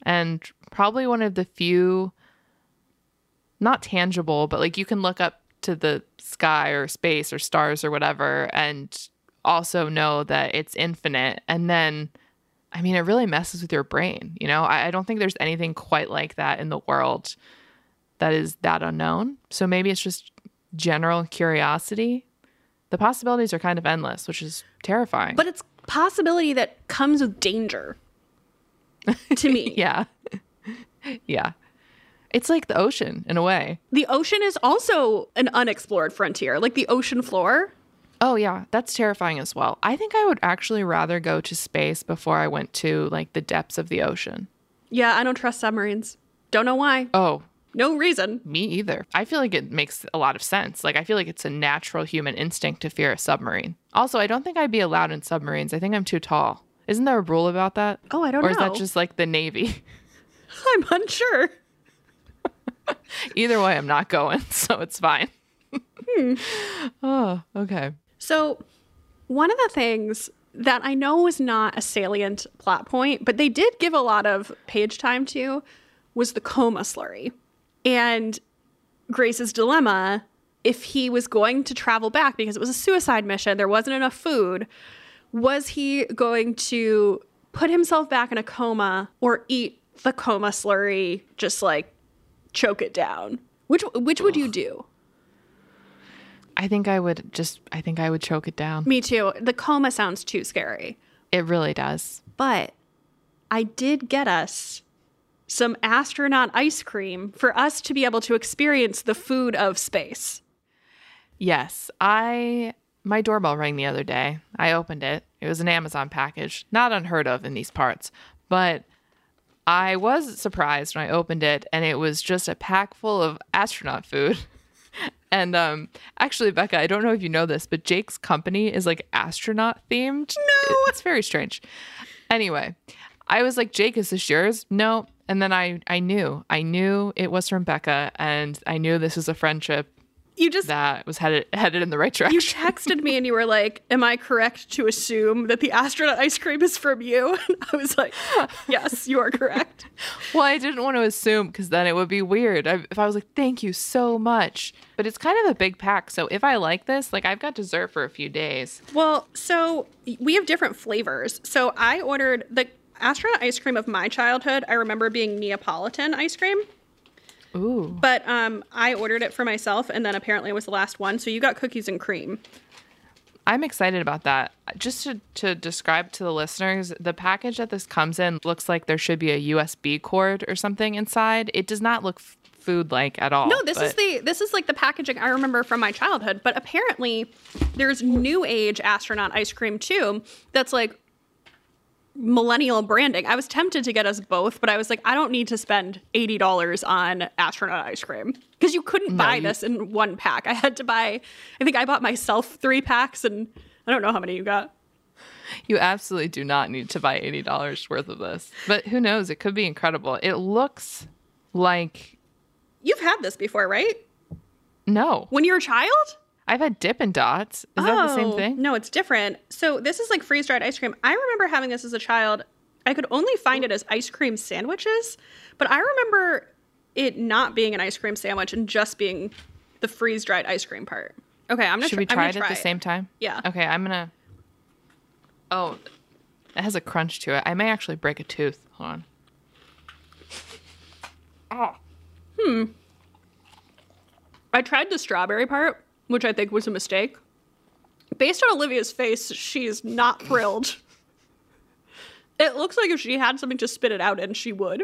and probably one of the few not tangible, but like you can look up to the sky or space or stars or whatever and also know that it's infinite. And then, I mean, it really messes with your brain. You know, I, I don't think there's anything quite like that in the world that is that unknown. So maybe it's just general curiosity. The possibilities are kind of endless, which is terrifying. But it's possibility that comes with danger to me. Yeah. yeah. It's like the ocean in a way. The ocean is also an unexplored frontier, like the ocean floor. Oh, yeah. That's terrifying as well. I think I would actually rather go to space before I went to like the depths of the ocean. Yeah, I don't trust submarines. Don't know why. Oh, No reason. me either. I feel like it makes a lot of sense. Like, I feel like it's a natural human instinct to fear a submarine. Also, I don't think I'd be allowed in submarines. I think I'm too tall. Isn't there a rule about that? Oh, I don't know. or is know. that just like the Navy? I'm unsure. Either way, I'm not going, so it's fine. Hmm. Oh, okay. So, one of the things that I know was not a salient plot point, but they did give a lot of page time to was the coma slurry. And Grace's dilemma if he was going to travel back because it was a suicide mission, there wasn't enough food, was he going to put himself back in a coma or eat the coma slurry, just like choke it down? Which which would you do? I think I would just I think I would choke it down. Me too. The coma sounds too scary. It really does. But I did get us some astronaut ice cream for us to be able to experience the food of space. Yes, I my doorbell rang the other day. I opened it. It was an Amazon package, not unheard of in these parts, but I was surprised when I opened it and it was just a pack full of astronaut food. And um actually Becca, I don't know if you know this, but Jake's company is like astronaut themed. No. It's very strange. Anyway, I was like, Jake, is this yours? No. And then I I knew. I knew it was from Becca and I knew this was a friendship You just that was headed headed in the right direction. you texted me and you were like, "Am I correct to assume that the astronaut ice cream is from you?" And I was like, "Yes, you are correct." Well, I didn't want to assume because then it would be weird I, if I was like, "Thank you so much." But it's kind of a big pack, so if I like this, like I've got dessert for a few days. Well, so we have different flavors. So I ordered the astronaut ice cream of my childhood. I remember being Neapolitan ice cream, Ooh, but um, I ordered it for myself, and then apparently it was the last one. So you got cookies and cream. I'm excited about that. Just to, to describe to the listeners, the package that this comes in looks like there should be a USB cord or something inside. It does not look f- food like at all. No, this is the this is like the packaging I remember from my childhood. But apparently, there's new age astronaut ice cream too. That's like millennial branding. I was tempted to get us both, but I was like, I don't need to spend eighty dollars on astronaut ice cream because you couldn't buy you- this in one pack. I had to buy. I think I bought myself three packs, and I don't know how many you got. You absolutely do not need to buy $80 worth of this. But who knows? It could be incredible. It looks like You've had this before, right? no. When you're a child? I've had Dippin' Dots. Is that the same Oh, thing? No, it's different. So this is like freeze dried ice cream. I remember having this as a child. I could only find it as ice cream sandwiches, but I remember it not being an ice cream sandwich and just being the freeze dried ice cream part. Okay, I'm gonna. Should tr- we try it at the same time? Yeah. Okay, I'm gonna. Oh, it has a crunch to it. I may actually break a tooth. Hold on. Oh, Hmm. I tried the strawberry part, which I think was a mistake. Based on Olivia's face, she's not thrilled. It looks like if she had something to spit it out in, she would.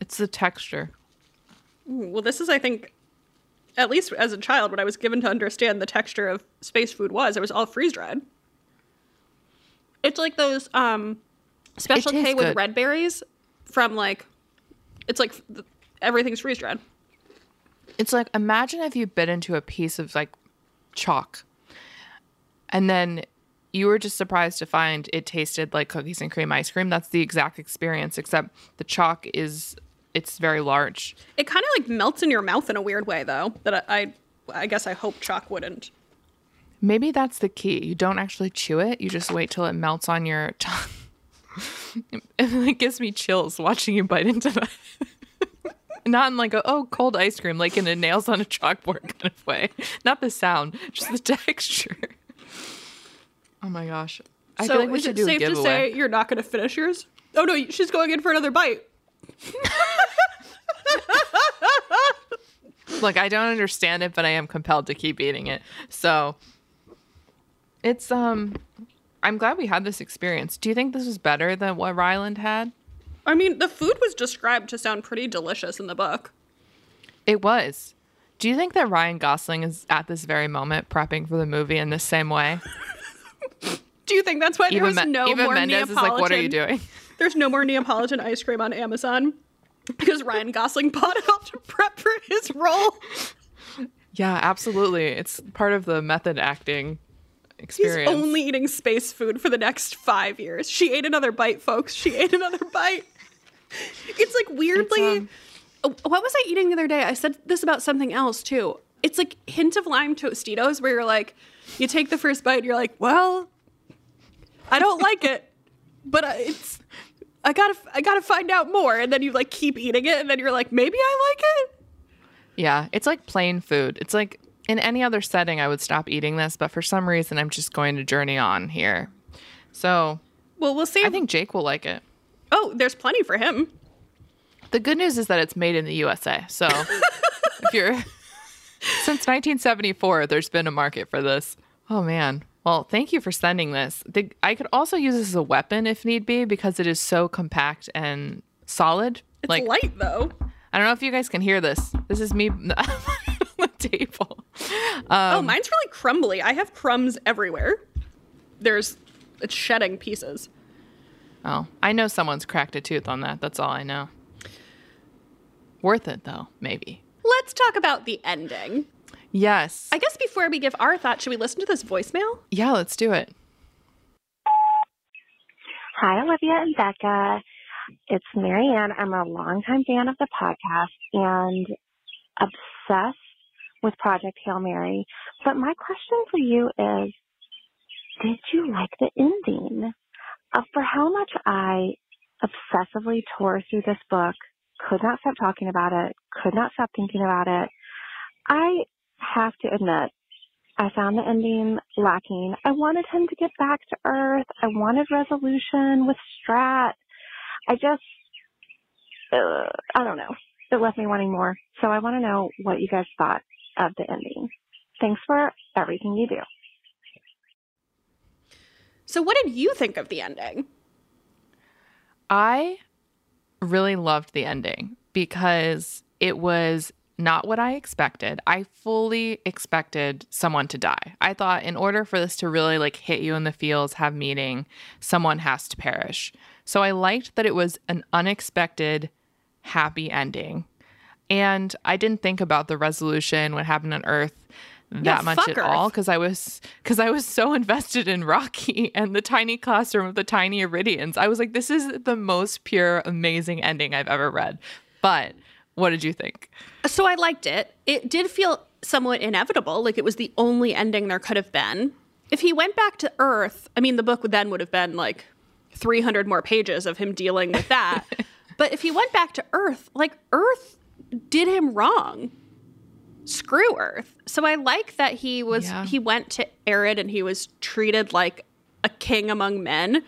it's the texture. Well, this is, I think, at least as a child, what I was given to understand the texture of space food was. It was all freeze dried. It's like those um, Special K with good. red berries from like, it's like th- everything's freeze dried. It's like imagine if you bit into a piece of like chalk, and then you were just surprised to find it tasted like cookies and cream ice cream. That's the exact experience, except the chalk is it's very large. It kind of like melts in your mouth in a weird way, though. That I, I, I guess I hope chalk wouldn't. Maybe that's the key. You don't actually chew it. You just wait till it melts on your tongue. it gives me chills watching you bite into that. Not in like a oh cold ice cream, like in a nails on a chalkboard kind of way. Not the sound, just the texture. Oh my gosh! I so feel like we is should it do safe to say you're not going to finish yours? Oh no, she's going in for another bite. Look, I don't understand it, but I am compelled to keep eating it. So it's um I'm glad we had this experience. Do you think this was better than what Ryland had? I mean, the food was described to sound pretty delicious in the book. It was. Do you think that Ryan Gosling is at this very moment prepping for the movie in the same way? Do you think that's why there was Me- no Eva more Mendes Neapolitan? is like, "What are you doing?" There's no more Neapolitan ice cream on Amazon because Ryan Gosling bought it all to prep for his role. Yeah, absolutely. It's part of the method acting experience. He's only eating space food for the next five years. She ate another bite, folks. She ate another bite. It's like weirdly. It's, um, Oh, what was I eating the other day? I said this about something else too. It's like hint of lime Tostitos, where you're like, you take the first bite, and you're like, well, I don't like it, but it's. I gotta, I gotta find out more, and then you like keep eating it, and then you're like, maybe I like it. yeah, it's like plain food. It's like in any other setting, I would stop eating this, but for some reason, I'm just going to journey on here. So Well, we'll see. I think Jake will like it. Oh, there's plenty for him. The good news is that it's made in the USA. So if you're since 1974, there's been a market for this. Oh man. Well, thank you for sending this. The, I could also use this as a weapon if need be because it is so compact and solid. It's like light though. I don't know if you guys can hear this. This is me on the table. oh, Um, mine's really crumbly. I have crumbs everywhere. There's it's shedding pieces. Oh, I know someone's cracked a tooth on that. That's all I know. Worth it though, maybe. Let's talk about the ending. Yes. I guess before we give our thoughts, should we listen to this voicemail? yeah, let's do it. Hi, Olivia and Becca. It's Marianne. I'm a longtime fan of the podcast and obsessed with Project Hail Mary. But my question for you is, did you like the ending? Uh, for how much I obsessively tore through this book, could not stop talking about it, could not stop thinking about it, I have to admit, I found the ending lacking. I wanted him to get back to Earth. I wanted resolution with Stratt. I just, uh, I don't know. It left me wanting more. So I want to know what you guys thought of the ending. Thanks for everything you do. So, what did you think of the ending? I really loved the ending because it was not what I expected. I fully expected someone to die. I thought in order for this to really like hit you in the feels, have meaning, someone has to perish. So I liked that it was an unexpected happy ending. And I didn't think about the resolution, what happened on Earth Mm-hmm. that Yeah, much at Earth. all because I was because I was so invested in Rocky and the tiny classroom of the tiny Eridians. I was like, this is the most pure, amazing ending I've ever read. But what did you think? So, I liked it. It did feel somewhat inevitable, like it was the only ending there could have been. If he went back to Earth, I mean, the book then would have been like 300 more pages of him dealing with that. but if he went back to Earth, like Earth did him wrong. Screw Earth. So I like that he was Yeah. he went to Erid and he was treated like a king among men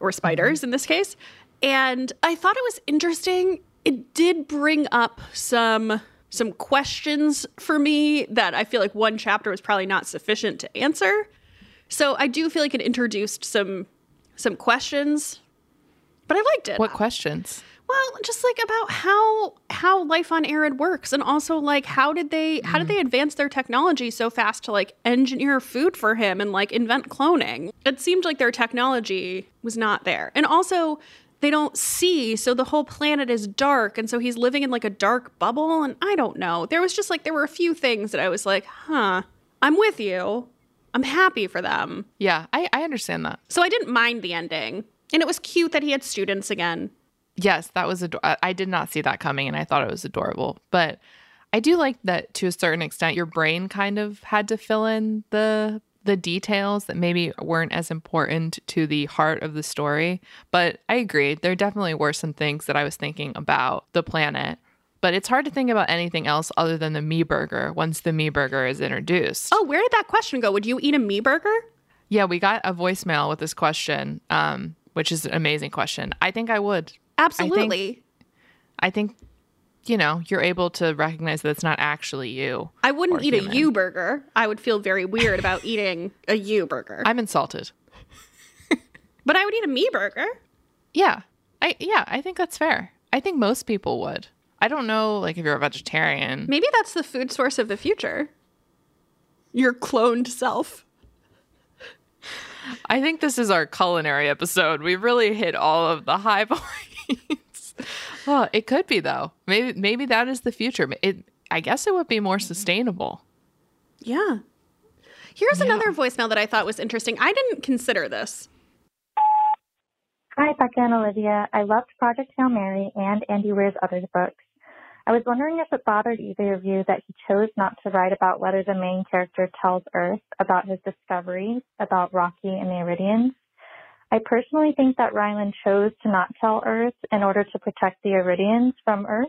or spiders mm-hmm. in this case. And I thought it was interesting. It did bring up some some questions for me that I feel like one chapter was probably not sufficient to answer. So I do feel like it introduced some some questions, but I liked it. What questions? Well, just like about how how life on Erid works, and also like how did they how did mm. they advance their technology so fast to like engineer food for him and like invent cloning? It seemed like their technology was not there, and also they don't see, so the whole planet is dark, and so he's living in like a dark bubble. And I don't know. There was just like there were a few things that I was like, huh, I'm with you. I'm happy for them. Yeah, I, I understand that. So I didn't mind the ending, and it was cute that he had students again. Yes, that was ador- I I did not see that coming, and I thought it was adorable. But I do like that to a certain extent. Your brain kind of had to fill in the the details that maybe weren't as important to the heart of the story. But I agree, there definitely were some things that I was thinking about the planet. But it's hard to think about anything else other than the me burger once the me burger is introduced. Oh, where did that question go? Would you eat a me burger? Yeah, we got a voicemail with this question, um, which is an amazing question. I think I would. Absolutely. I think, you know, you're able to recognize that it's not actually you. I, wouldn't eat human. a you burger. I would feel very weird about eating a you burger. I'm insulted. but I would eat a me burger. Yeah. I yeah, I think that's fair. I think most people would. I don't know like if you're a vegetarian. Maybe that's the food source of the future. Your cloned self. I think this is our culinary episode. We really hit all of the high points. well, it could be though. Maybe maybe that is the future. It I guess it would be more sustainable. Yeah. Here's another voicemail that I thought was interesting. I didn't consider this. Hi, Becca and Olivia. I loved Project Hail Mary and Andy Weir's other books. I was wondering if it bothered either of you that he chose not to write about whether the main character tells Earth about his discoveries about Rocky and the Eridians. I personally think that Ryland chose to not tell Earth in order to protect the Eridians from Earth,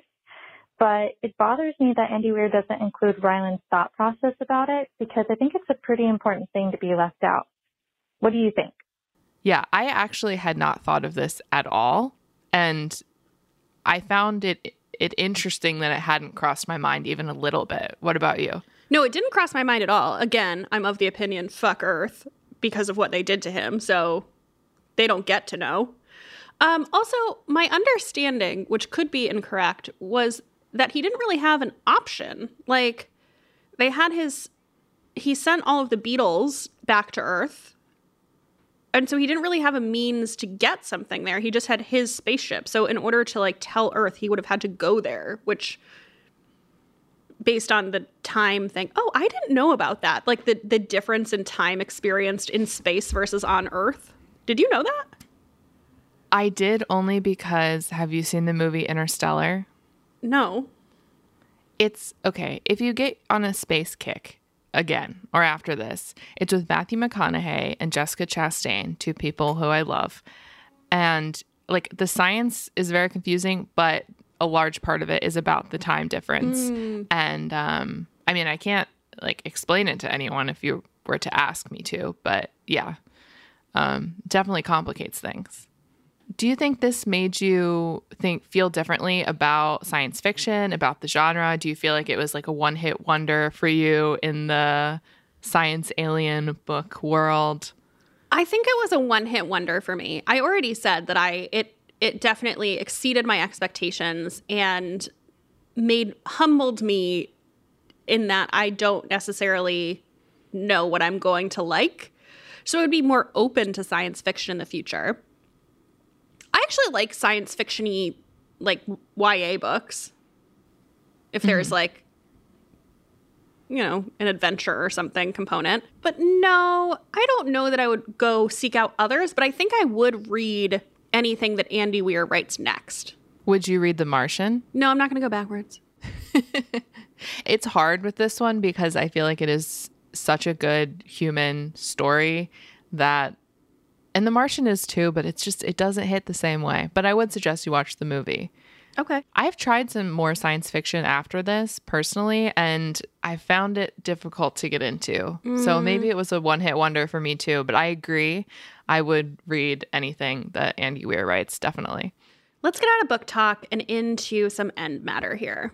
but it bothers me that Andy Weir doesn't include Ryland's thought process about it because I think it's a pretty important thing to be left out. What do you think? Yeah, I actually had not thought of this at all. And I found it it interesting that it hadn't crossed my mind even a little bit. What about you? No, it didn't cross my mind at all. Again, I'm of the opinion fuck Earth because of what they did to him. So they don't get to know. Um, also, my understanding, which could be incorrect, was that he didn't really have an option. Like, they had his, he sent all of the Beetles back to Earth. And so he didn't really have a means to get something there. He just had his spaceship. So, in order to like tell Earth, he would have had to go there, which based on the time thing. Oh, I didn't know about that. Like the the difference in time experienced in space versus on Earth. Did you know that? I did only because have you seen the movie Interstellar? No. It's okay. If you get on a space kick again or after this, it's with Matthew McConaughey and Jessica Chastain, two people who I love. And like the science is very confusing, but a large part of it is about the time difference. Mm. And um I mean, I can't like explain it to anyone if you were to ask me to, but yeah. Um definitely complicates things. Do you think this made you think feel differently about science fiction, about the genre? Do you feel like it was like a one-hit wonder for you in the science alien book world? I think it was a one-hit wonder for me. I already said that I it it definitely exceeded my expectations and made humbled me in that I don't necessarily know what I'm going to like. So it would be more open to science fiction in the future. I actually like science fictiony like YA books. If there's mm-hmm. like you know, an adventure or something component. But no, I don't know that I would go seek out others, but I think I would read anything that Andy Weir writes next. Would you read The Martian? No, I'm not going to go backwards. It's hard with this one because I feel like it is such a good human story that and The Martian is too, but it's just it doesn't hit the same way. But I would suggest you watch the movie. Okay. I've tried some more science fiction after this personally, and I found it difficult to get into. So mm. maybe it was a one hit wonder for me too, but I agree. I would read anything that Andy Weir writes, definitely. Let's get out of book talk and into some end matter here.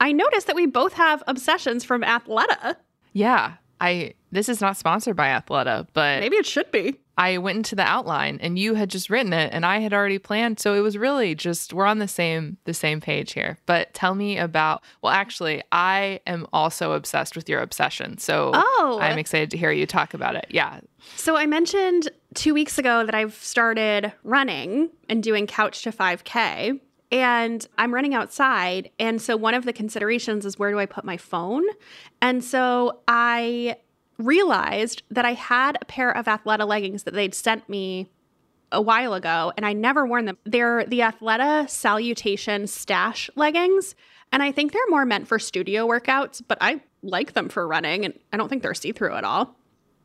I noticed that we both have obsessions from Athleta. Yeah, I this is not sponsored by Athleta, but Maybe it should be. I went into the outline and you had just written it and I had already planned so it was really just we're on the same the same page here. But tell me about well actually I am also obsessed with your obsession. So Oh. I'm excited to hear you talk about it. Yeah. So I mentioned two weeks ago that I've started running and doing couch to 5K. And I'm running outside. And so one of the considerations is where do I put my phone? And so I realized that I had a pair of Athleta leggings that they'd sent me a while ago and I never worn them. They're the Athleta Salutation Stash leggings. And I think they're more meant for studio workouts, but I like them for running and I don't think they're see through at all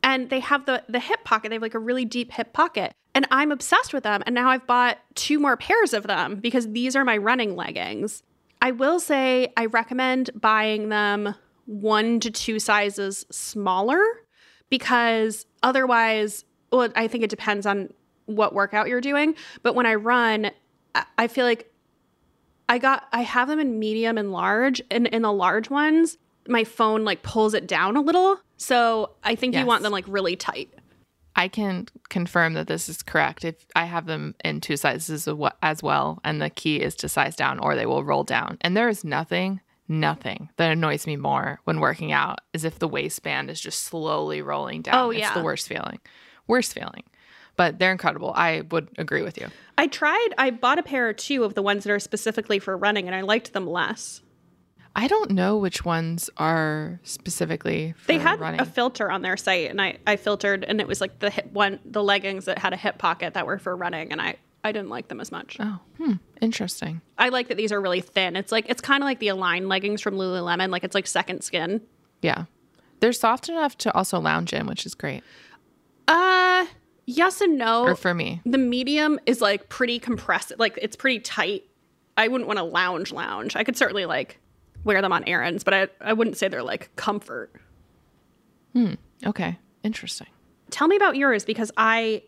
and they have the the hip pocket. They have like a really deep hip pocket. And i'm obsessed with them and now i've bought two more pairs of them because these are my running leggings. I will say i recommend buying them one to two sizes smaller because otherwise well i think it depends on what workout you're doing. But when i run I- feel like i got i have them in medium and large and in the large ones my phone like pulls it down a little. So I think you want them like really tight. I can confirm that this is correct. If I have them in two sizes as well, and the key is to size down or they will roll down. And there is nothing, nothing that annoys me more when working out is if the waistband is just slowly rolling down. Oh, It's yeah. the worst feeling. Worst feeling. But they're incredible. I would agree with you. I tried, I bought a pair or two of the ones that are specifically for running and I liked them less. I don't know which ones are specifically for running. They had running. a filter on their site and I, I filtered and it was like the hip one, the leggings that had a hip pocket that were for running and I, I didn't like them as much. oh, hmm, interesting. I like that these are really thin. It's like, it's kind of like the Align leggings from Lululemon. Like it's like second skin. Yeah. They're soft enough to also lounge in, which is great. Uh, yes and no. Or for me. the medium is like pretty compressed like it's pretty tight I wouldn't want to lounge lounge. I could certainly like wear them on errands, but I I wouldn't say they're like comfort. Hmm. Okay. Interesting. Tell me about yours because I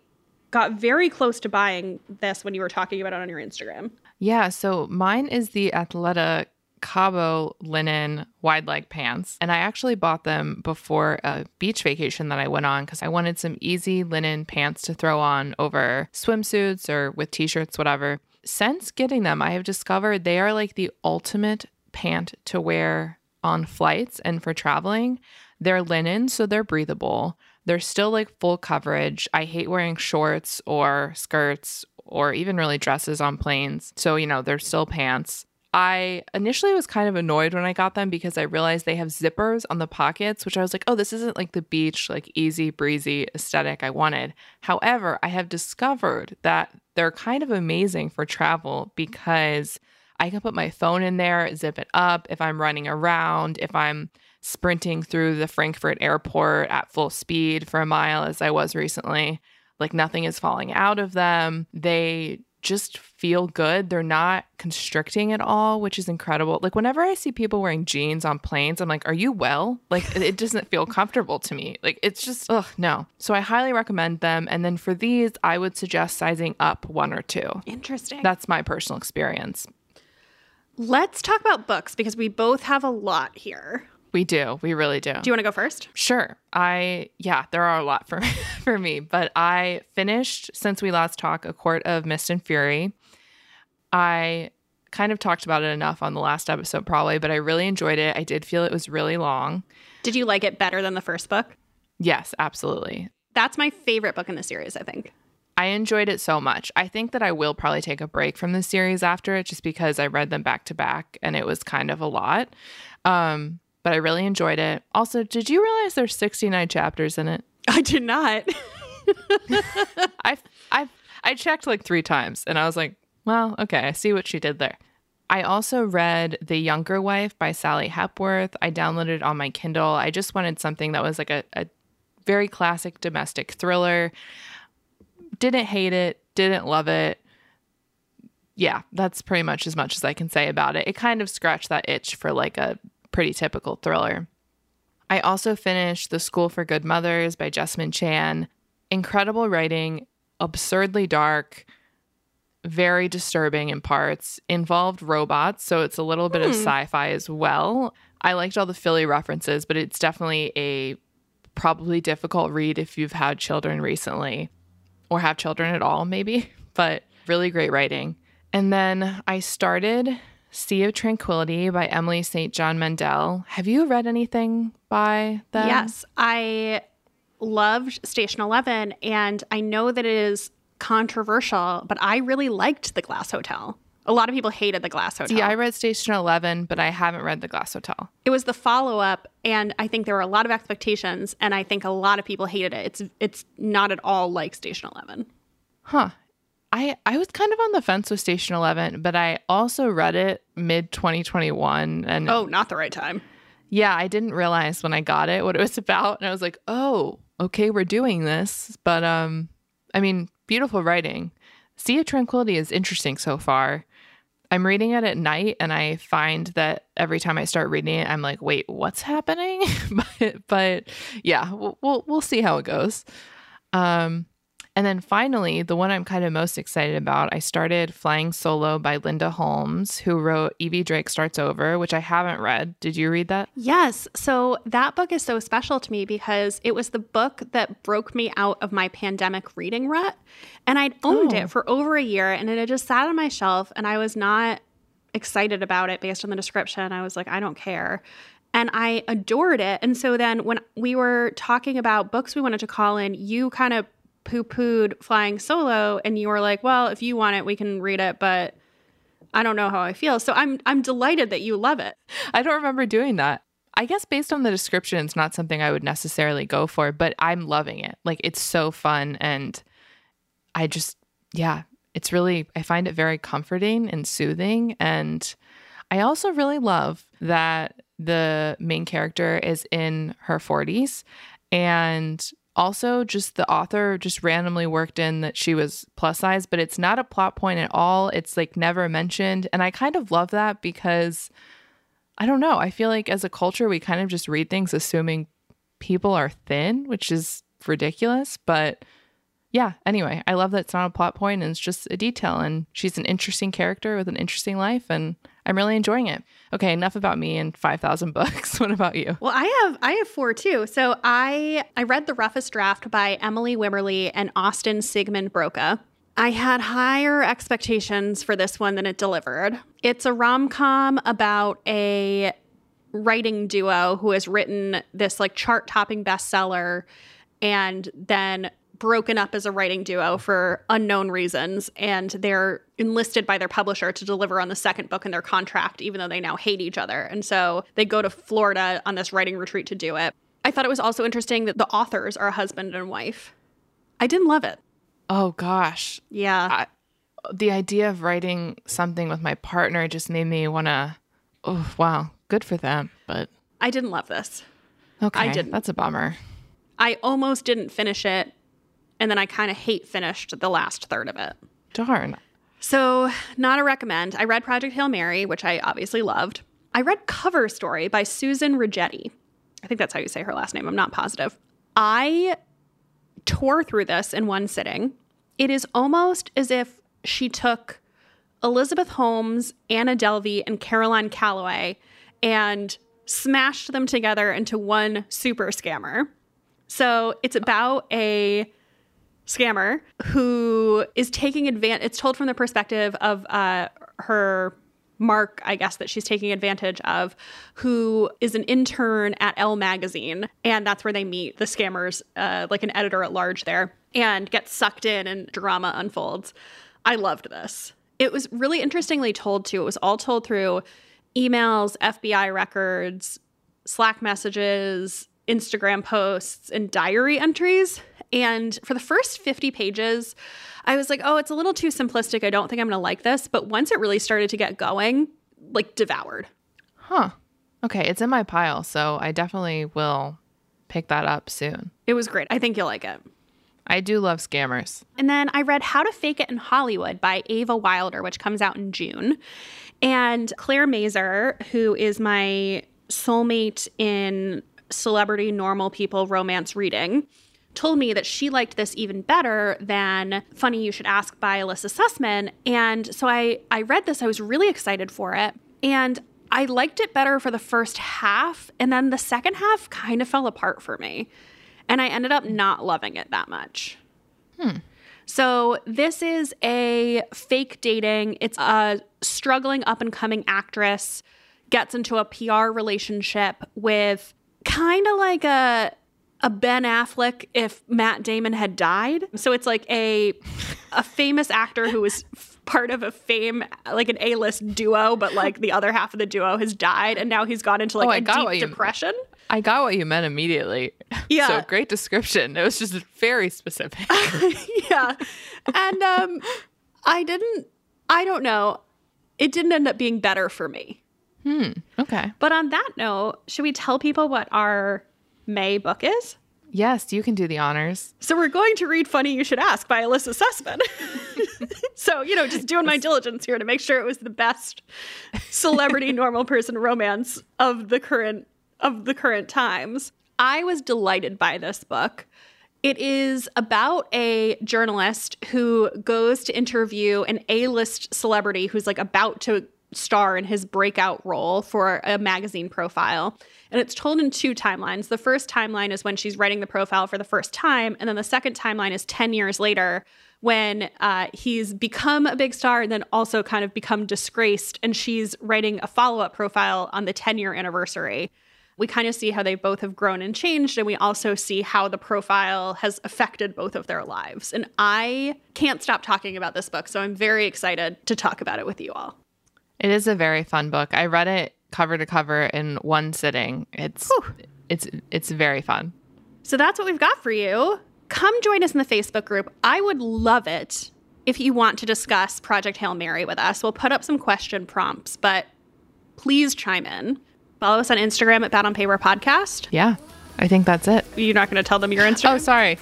got very close to buying this when you were talking about it on your Instagram. Yeah. So mine is the Athleta Cabo linen wide leg pants. And I actually bought them before a beach vacation that I went on because I wanted some easy linen pants to throw on over swimsuits or with t shirts, whatever. Since getting them, I have discovered they are like the ultimate pant to wear on flights and for traveling. They're linen, so they're breathable. They're still like full coverage. I hate wearing shorts or skirts or even really dresses on planes. So, you know, they're still pants. I initially was kind of annoyed when I got them because I realized they have zippers on the pockets, which I was like, oh, this isn't like the beach, like easy breezy aesthetic I wanted. However, I have discovered that they're kind of amazing for travel because I can put my phone in there, zip it up if I'm running around, if I'm sprinting through the Frankfurt airport at full speed for a mile, as I was recently. Like nothing is falling out of them. They just feel good. They're not constricting at all, which is incredible. Like whenever I see people wearing jeans on planes, I'm like, "Are you well?" Like it doesn't feel comfortable to me. Like it's just ugh, no. So I highly recommend them. And then for these, I would suggest sizing up one or two. Interesting. That's my personal experience. Let's talk about books because we both have a lot here. We do. We really do. Do you want to go first? Sure. I yeah, there are a lot for for me, but I finished since we last talked A Court of Mist and Fury. I kind of talked about it enough on the last episode probably, but I really enjoyed it. I did feel it was really long. Did you like it better than the first book? Yes, absolutely. That's my favorite book in the series, I think. I enjoyed it so much. I think that I will probably take a break from the series after it just because I read them back to back and it was kind of a lot. Um, but I really enjoyed it. Also, did you realize there's 69 chapters in it? I did not. I I I checked like 3 times and I was like, well, okay, I see what she did there. I also read The Younger Wife by Sally Hepworth. I downloaded it on my Kindle. I just wanted something that was like a, a very classic domestic thriller. Didn't hate it, didn't love it. Yeah, that's pretty much as much as I can say about it. It kind of scratched that itch for like a pretty typical thriller. I also finished The School for Good Mothers by Jessamine Chan. Incredible writing, absurdly dark, very disturbing in parts, involved robots, so it's a little bit of Hmm. sci fi as well. I liked all the Philly references, but it's definitely a probably difficult read if you've had children recently or have children at all, maybe, but really great writing. And then I started Sea of Tranquility by Emily St. John Mandel. Have you read anything by them? Yes, I loved Station 11, and I know that it is controversial, but I really liked The Glass Hotel. A lot of people hated The Glass Hotel. See, I read Station 11, but I haven't read The Glass Hotel. it was the follow up, and I think there were a lot of expectations, and I think a lot of people hated it. It's it's not at all like Station 11. Huh. I, I was kind of on the fence with Station 11, but I also read it mid 2021. And Oh, not the right time. yeah, I didn't realize when I got it what it was about. And I was like, oh, okay, we're doing this. But um, I mean, beautiful writing. Sea of Tranquility is interesting so far. I'm reading it at night, and I find that every time I start reading it, I'm like, wait, what's happening? but, but yeah, we'll, we'll see how it goes. Um, and then finally, the one I'm kind of most excited about, I started Flying Solo by Linda Holmes, who wrote Evie Drake Starts Over, which I haven't read. Did you read that? Yes. So that book is so special to me because it was the book that broke me out of my pandemic reading rut. And I'd owned Oh. it for over a year and it had just sat on my shelf and I was not excited about it based on the description. I was like, I don't care. And I adored it. And so then when we were talking about books we wanted to call in, you kind of poo pooed Flying Solo and you were like, well, if you want it, we can read it, but I don't know how I feel. So I'm I'm delighted that you love it. I don't remember doing that. I guess based on the description, it's not something I would necessarily go for, but I'm loving it. Like it's so fun. And I just, yeah, it's really, I find it very comforting and soothing. And I also really love that the main character is in her 40s. And also just the author just randomly worked in that she was plus size, but it's not a plot point at all. It's like never mentioned. And I kind of love that because I don't know. I feel like as a culture, we kind of just read things assuming people are thin, which is ridiculous. But yeah, anyway, I love that it's not a plot point and it's just a detail. And she's an interesting character with an interesting life. And I'm really enjoying it. Okay, enough about me and 5,000 books. what about you? Well, I have I have four too. So I I read The Roughest Draft by Emily Wibberley and Austin Siegemund-Broka. I had higher expectations for this one than it delivered. It's a rom-com about a writing duo who has written this like chart-topping bestseller and then broken up as a writing duo for unknown reasons and they're enlisted by their publisher to deliver on the second book in their contract even though they now hate each other and so they go to florida on this writing retreat to do it i thought it was also interesting that the authors are a husband and wife i didn't love it Oh gosh. yeah I, the idea of writing something with my partner just made me want to oh wow, good for them. But i didn't love this okay, i didn't. That's a bummer. i almost didn't finish it and then i kind of hate finished the last third of it Darn. So, not a recommend. I read Project Hail Mary, which I obviously loved. I read Cover Story by Susan Rigetti. I think that's how you say her last name. I'm not positive. I tore through this in one sitting. It is almost as if she took Elizabeth Holmes, Anna Delvey, and Caroline Calloway and smashed them together into one super scammer. So, it's about a scammer who is taking advantage. It's told from the perspective of uh, her Mark, I guess, that she's taking advantage of, who is an intern at Elle magazine. And that's where they meet the scammers, uh, like an editor at large there, and get sucked in and drama unfolds. I loved this. It was really interestingly told too. It was all told through emails, FBI records, Slack messages, Instagram posts, and diary entries. And for the first 50 pages, I was like, oh, it's a little too simplistic. I don't think I'm going to like this. But once it really started to get going, like devoured. Huh. Okay, it's in my pile, so I definitely will pick that up soon. It was great. I think you'll like it. I do love scammers. And then I read How to Fake It in Hollywood by Ava Wilder, which comes out in June. And Claire Mazer, who is my soulmate in celebrity normal people romance reading, told me that she liked this even better than Funny You Should Ask by Elissa Sussman. And so I, I read this, I was really excited for it. And I liked it better for the first half. And then the second half kind of fell apart for me. And I ended up not loving it that much. Hmm. So, this is a fake dating. It's a struggling up and coming actress gets into a PR relationship with kind of like a a Ben Affleck if Matt Damon had died. So it's like a a famous actor who was part of a fame like an A-list duo but like the other half of the duo has died and now he's gone into like Oh, I a deep you- depression. I got what you meant immediately. Yeah. so great description. It was just very specific. yeah. And um I didn't I don't know. It didn't end up being better for me. Hmm. okay. But on that note, should we tell people what our May book is? Yes, you can do the honors. So we're going to read Funny You Should Ask by Elissa Sussman. so, you know, just doing my diligence here to make sure it was the best celebrity normal person romance of the current of the current times. I was delighted by this book. It is about a journalist who goes to interview an A-list celebrity who's like about to star in his breakout role for a magazine profile. And it's told in two timelines. The first timeline is when she's writing the profile for the first time, and then the second timeline is 10 years later when uh, he's become a big star and then also kind of become disgraced, and she's writing a follow up profile on the 10 year anniversary. We kind of see how they both have grown and changed, and we also see how the profile has affected both of their lives. And I can't stop talking about this book, so I'm very excited to talk about it with you all. It is a very fun book. I read it cover to cover in one sitting. It's it's it's very fun. So that's what we've got for you. Come join us in the Facebook group. I would love it if you want to discuss Project Hail Mary with us. We'll put up some question prompts, but please chime in. Follow us on Instagram at Bad on Paper Podcast. Yeah. I think that's it. You're not going to tell them your Instagram? Oh, sorry.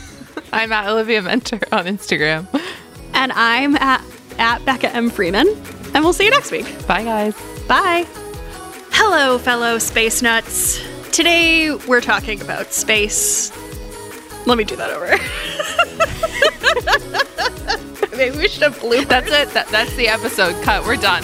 I'm at Olivia Muenter on Instagram. And I'm at, at Becca M. Freeman. And we'll see you next week. Bye, guys. Bye. Hello, fellow space nuts. Today we're talking about space. Let me do that over. Maybe we should have bloopers. That's it. That, that's the episode. Cut. We're done.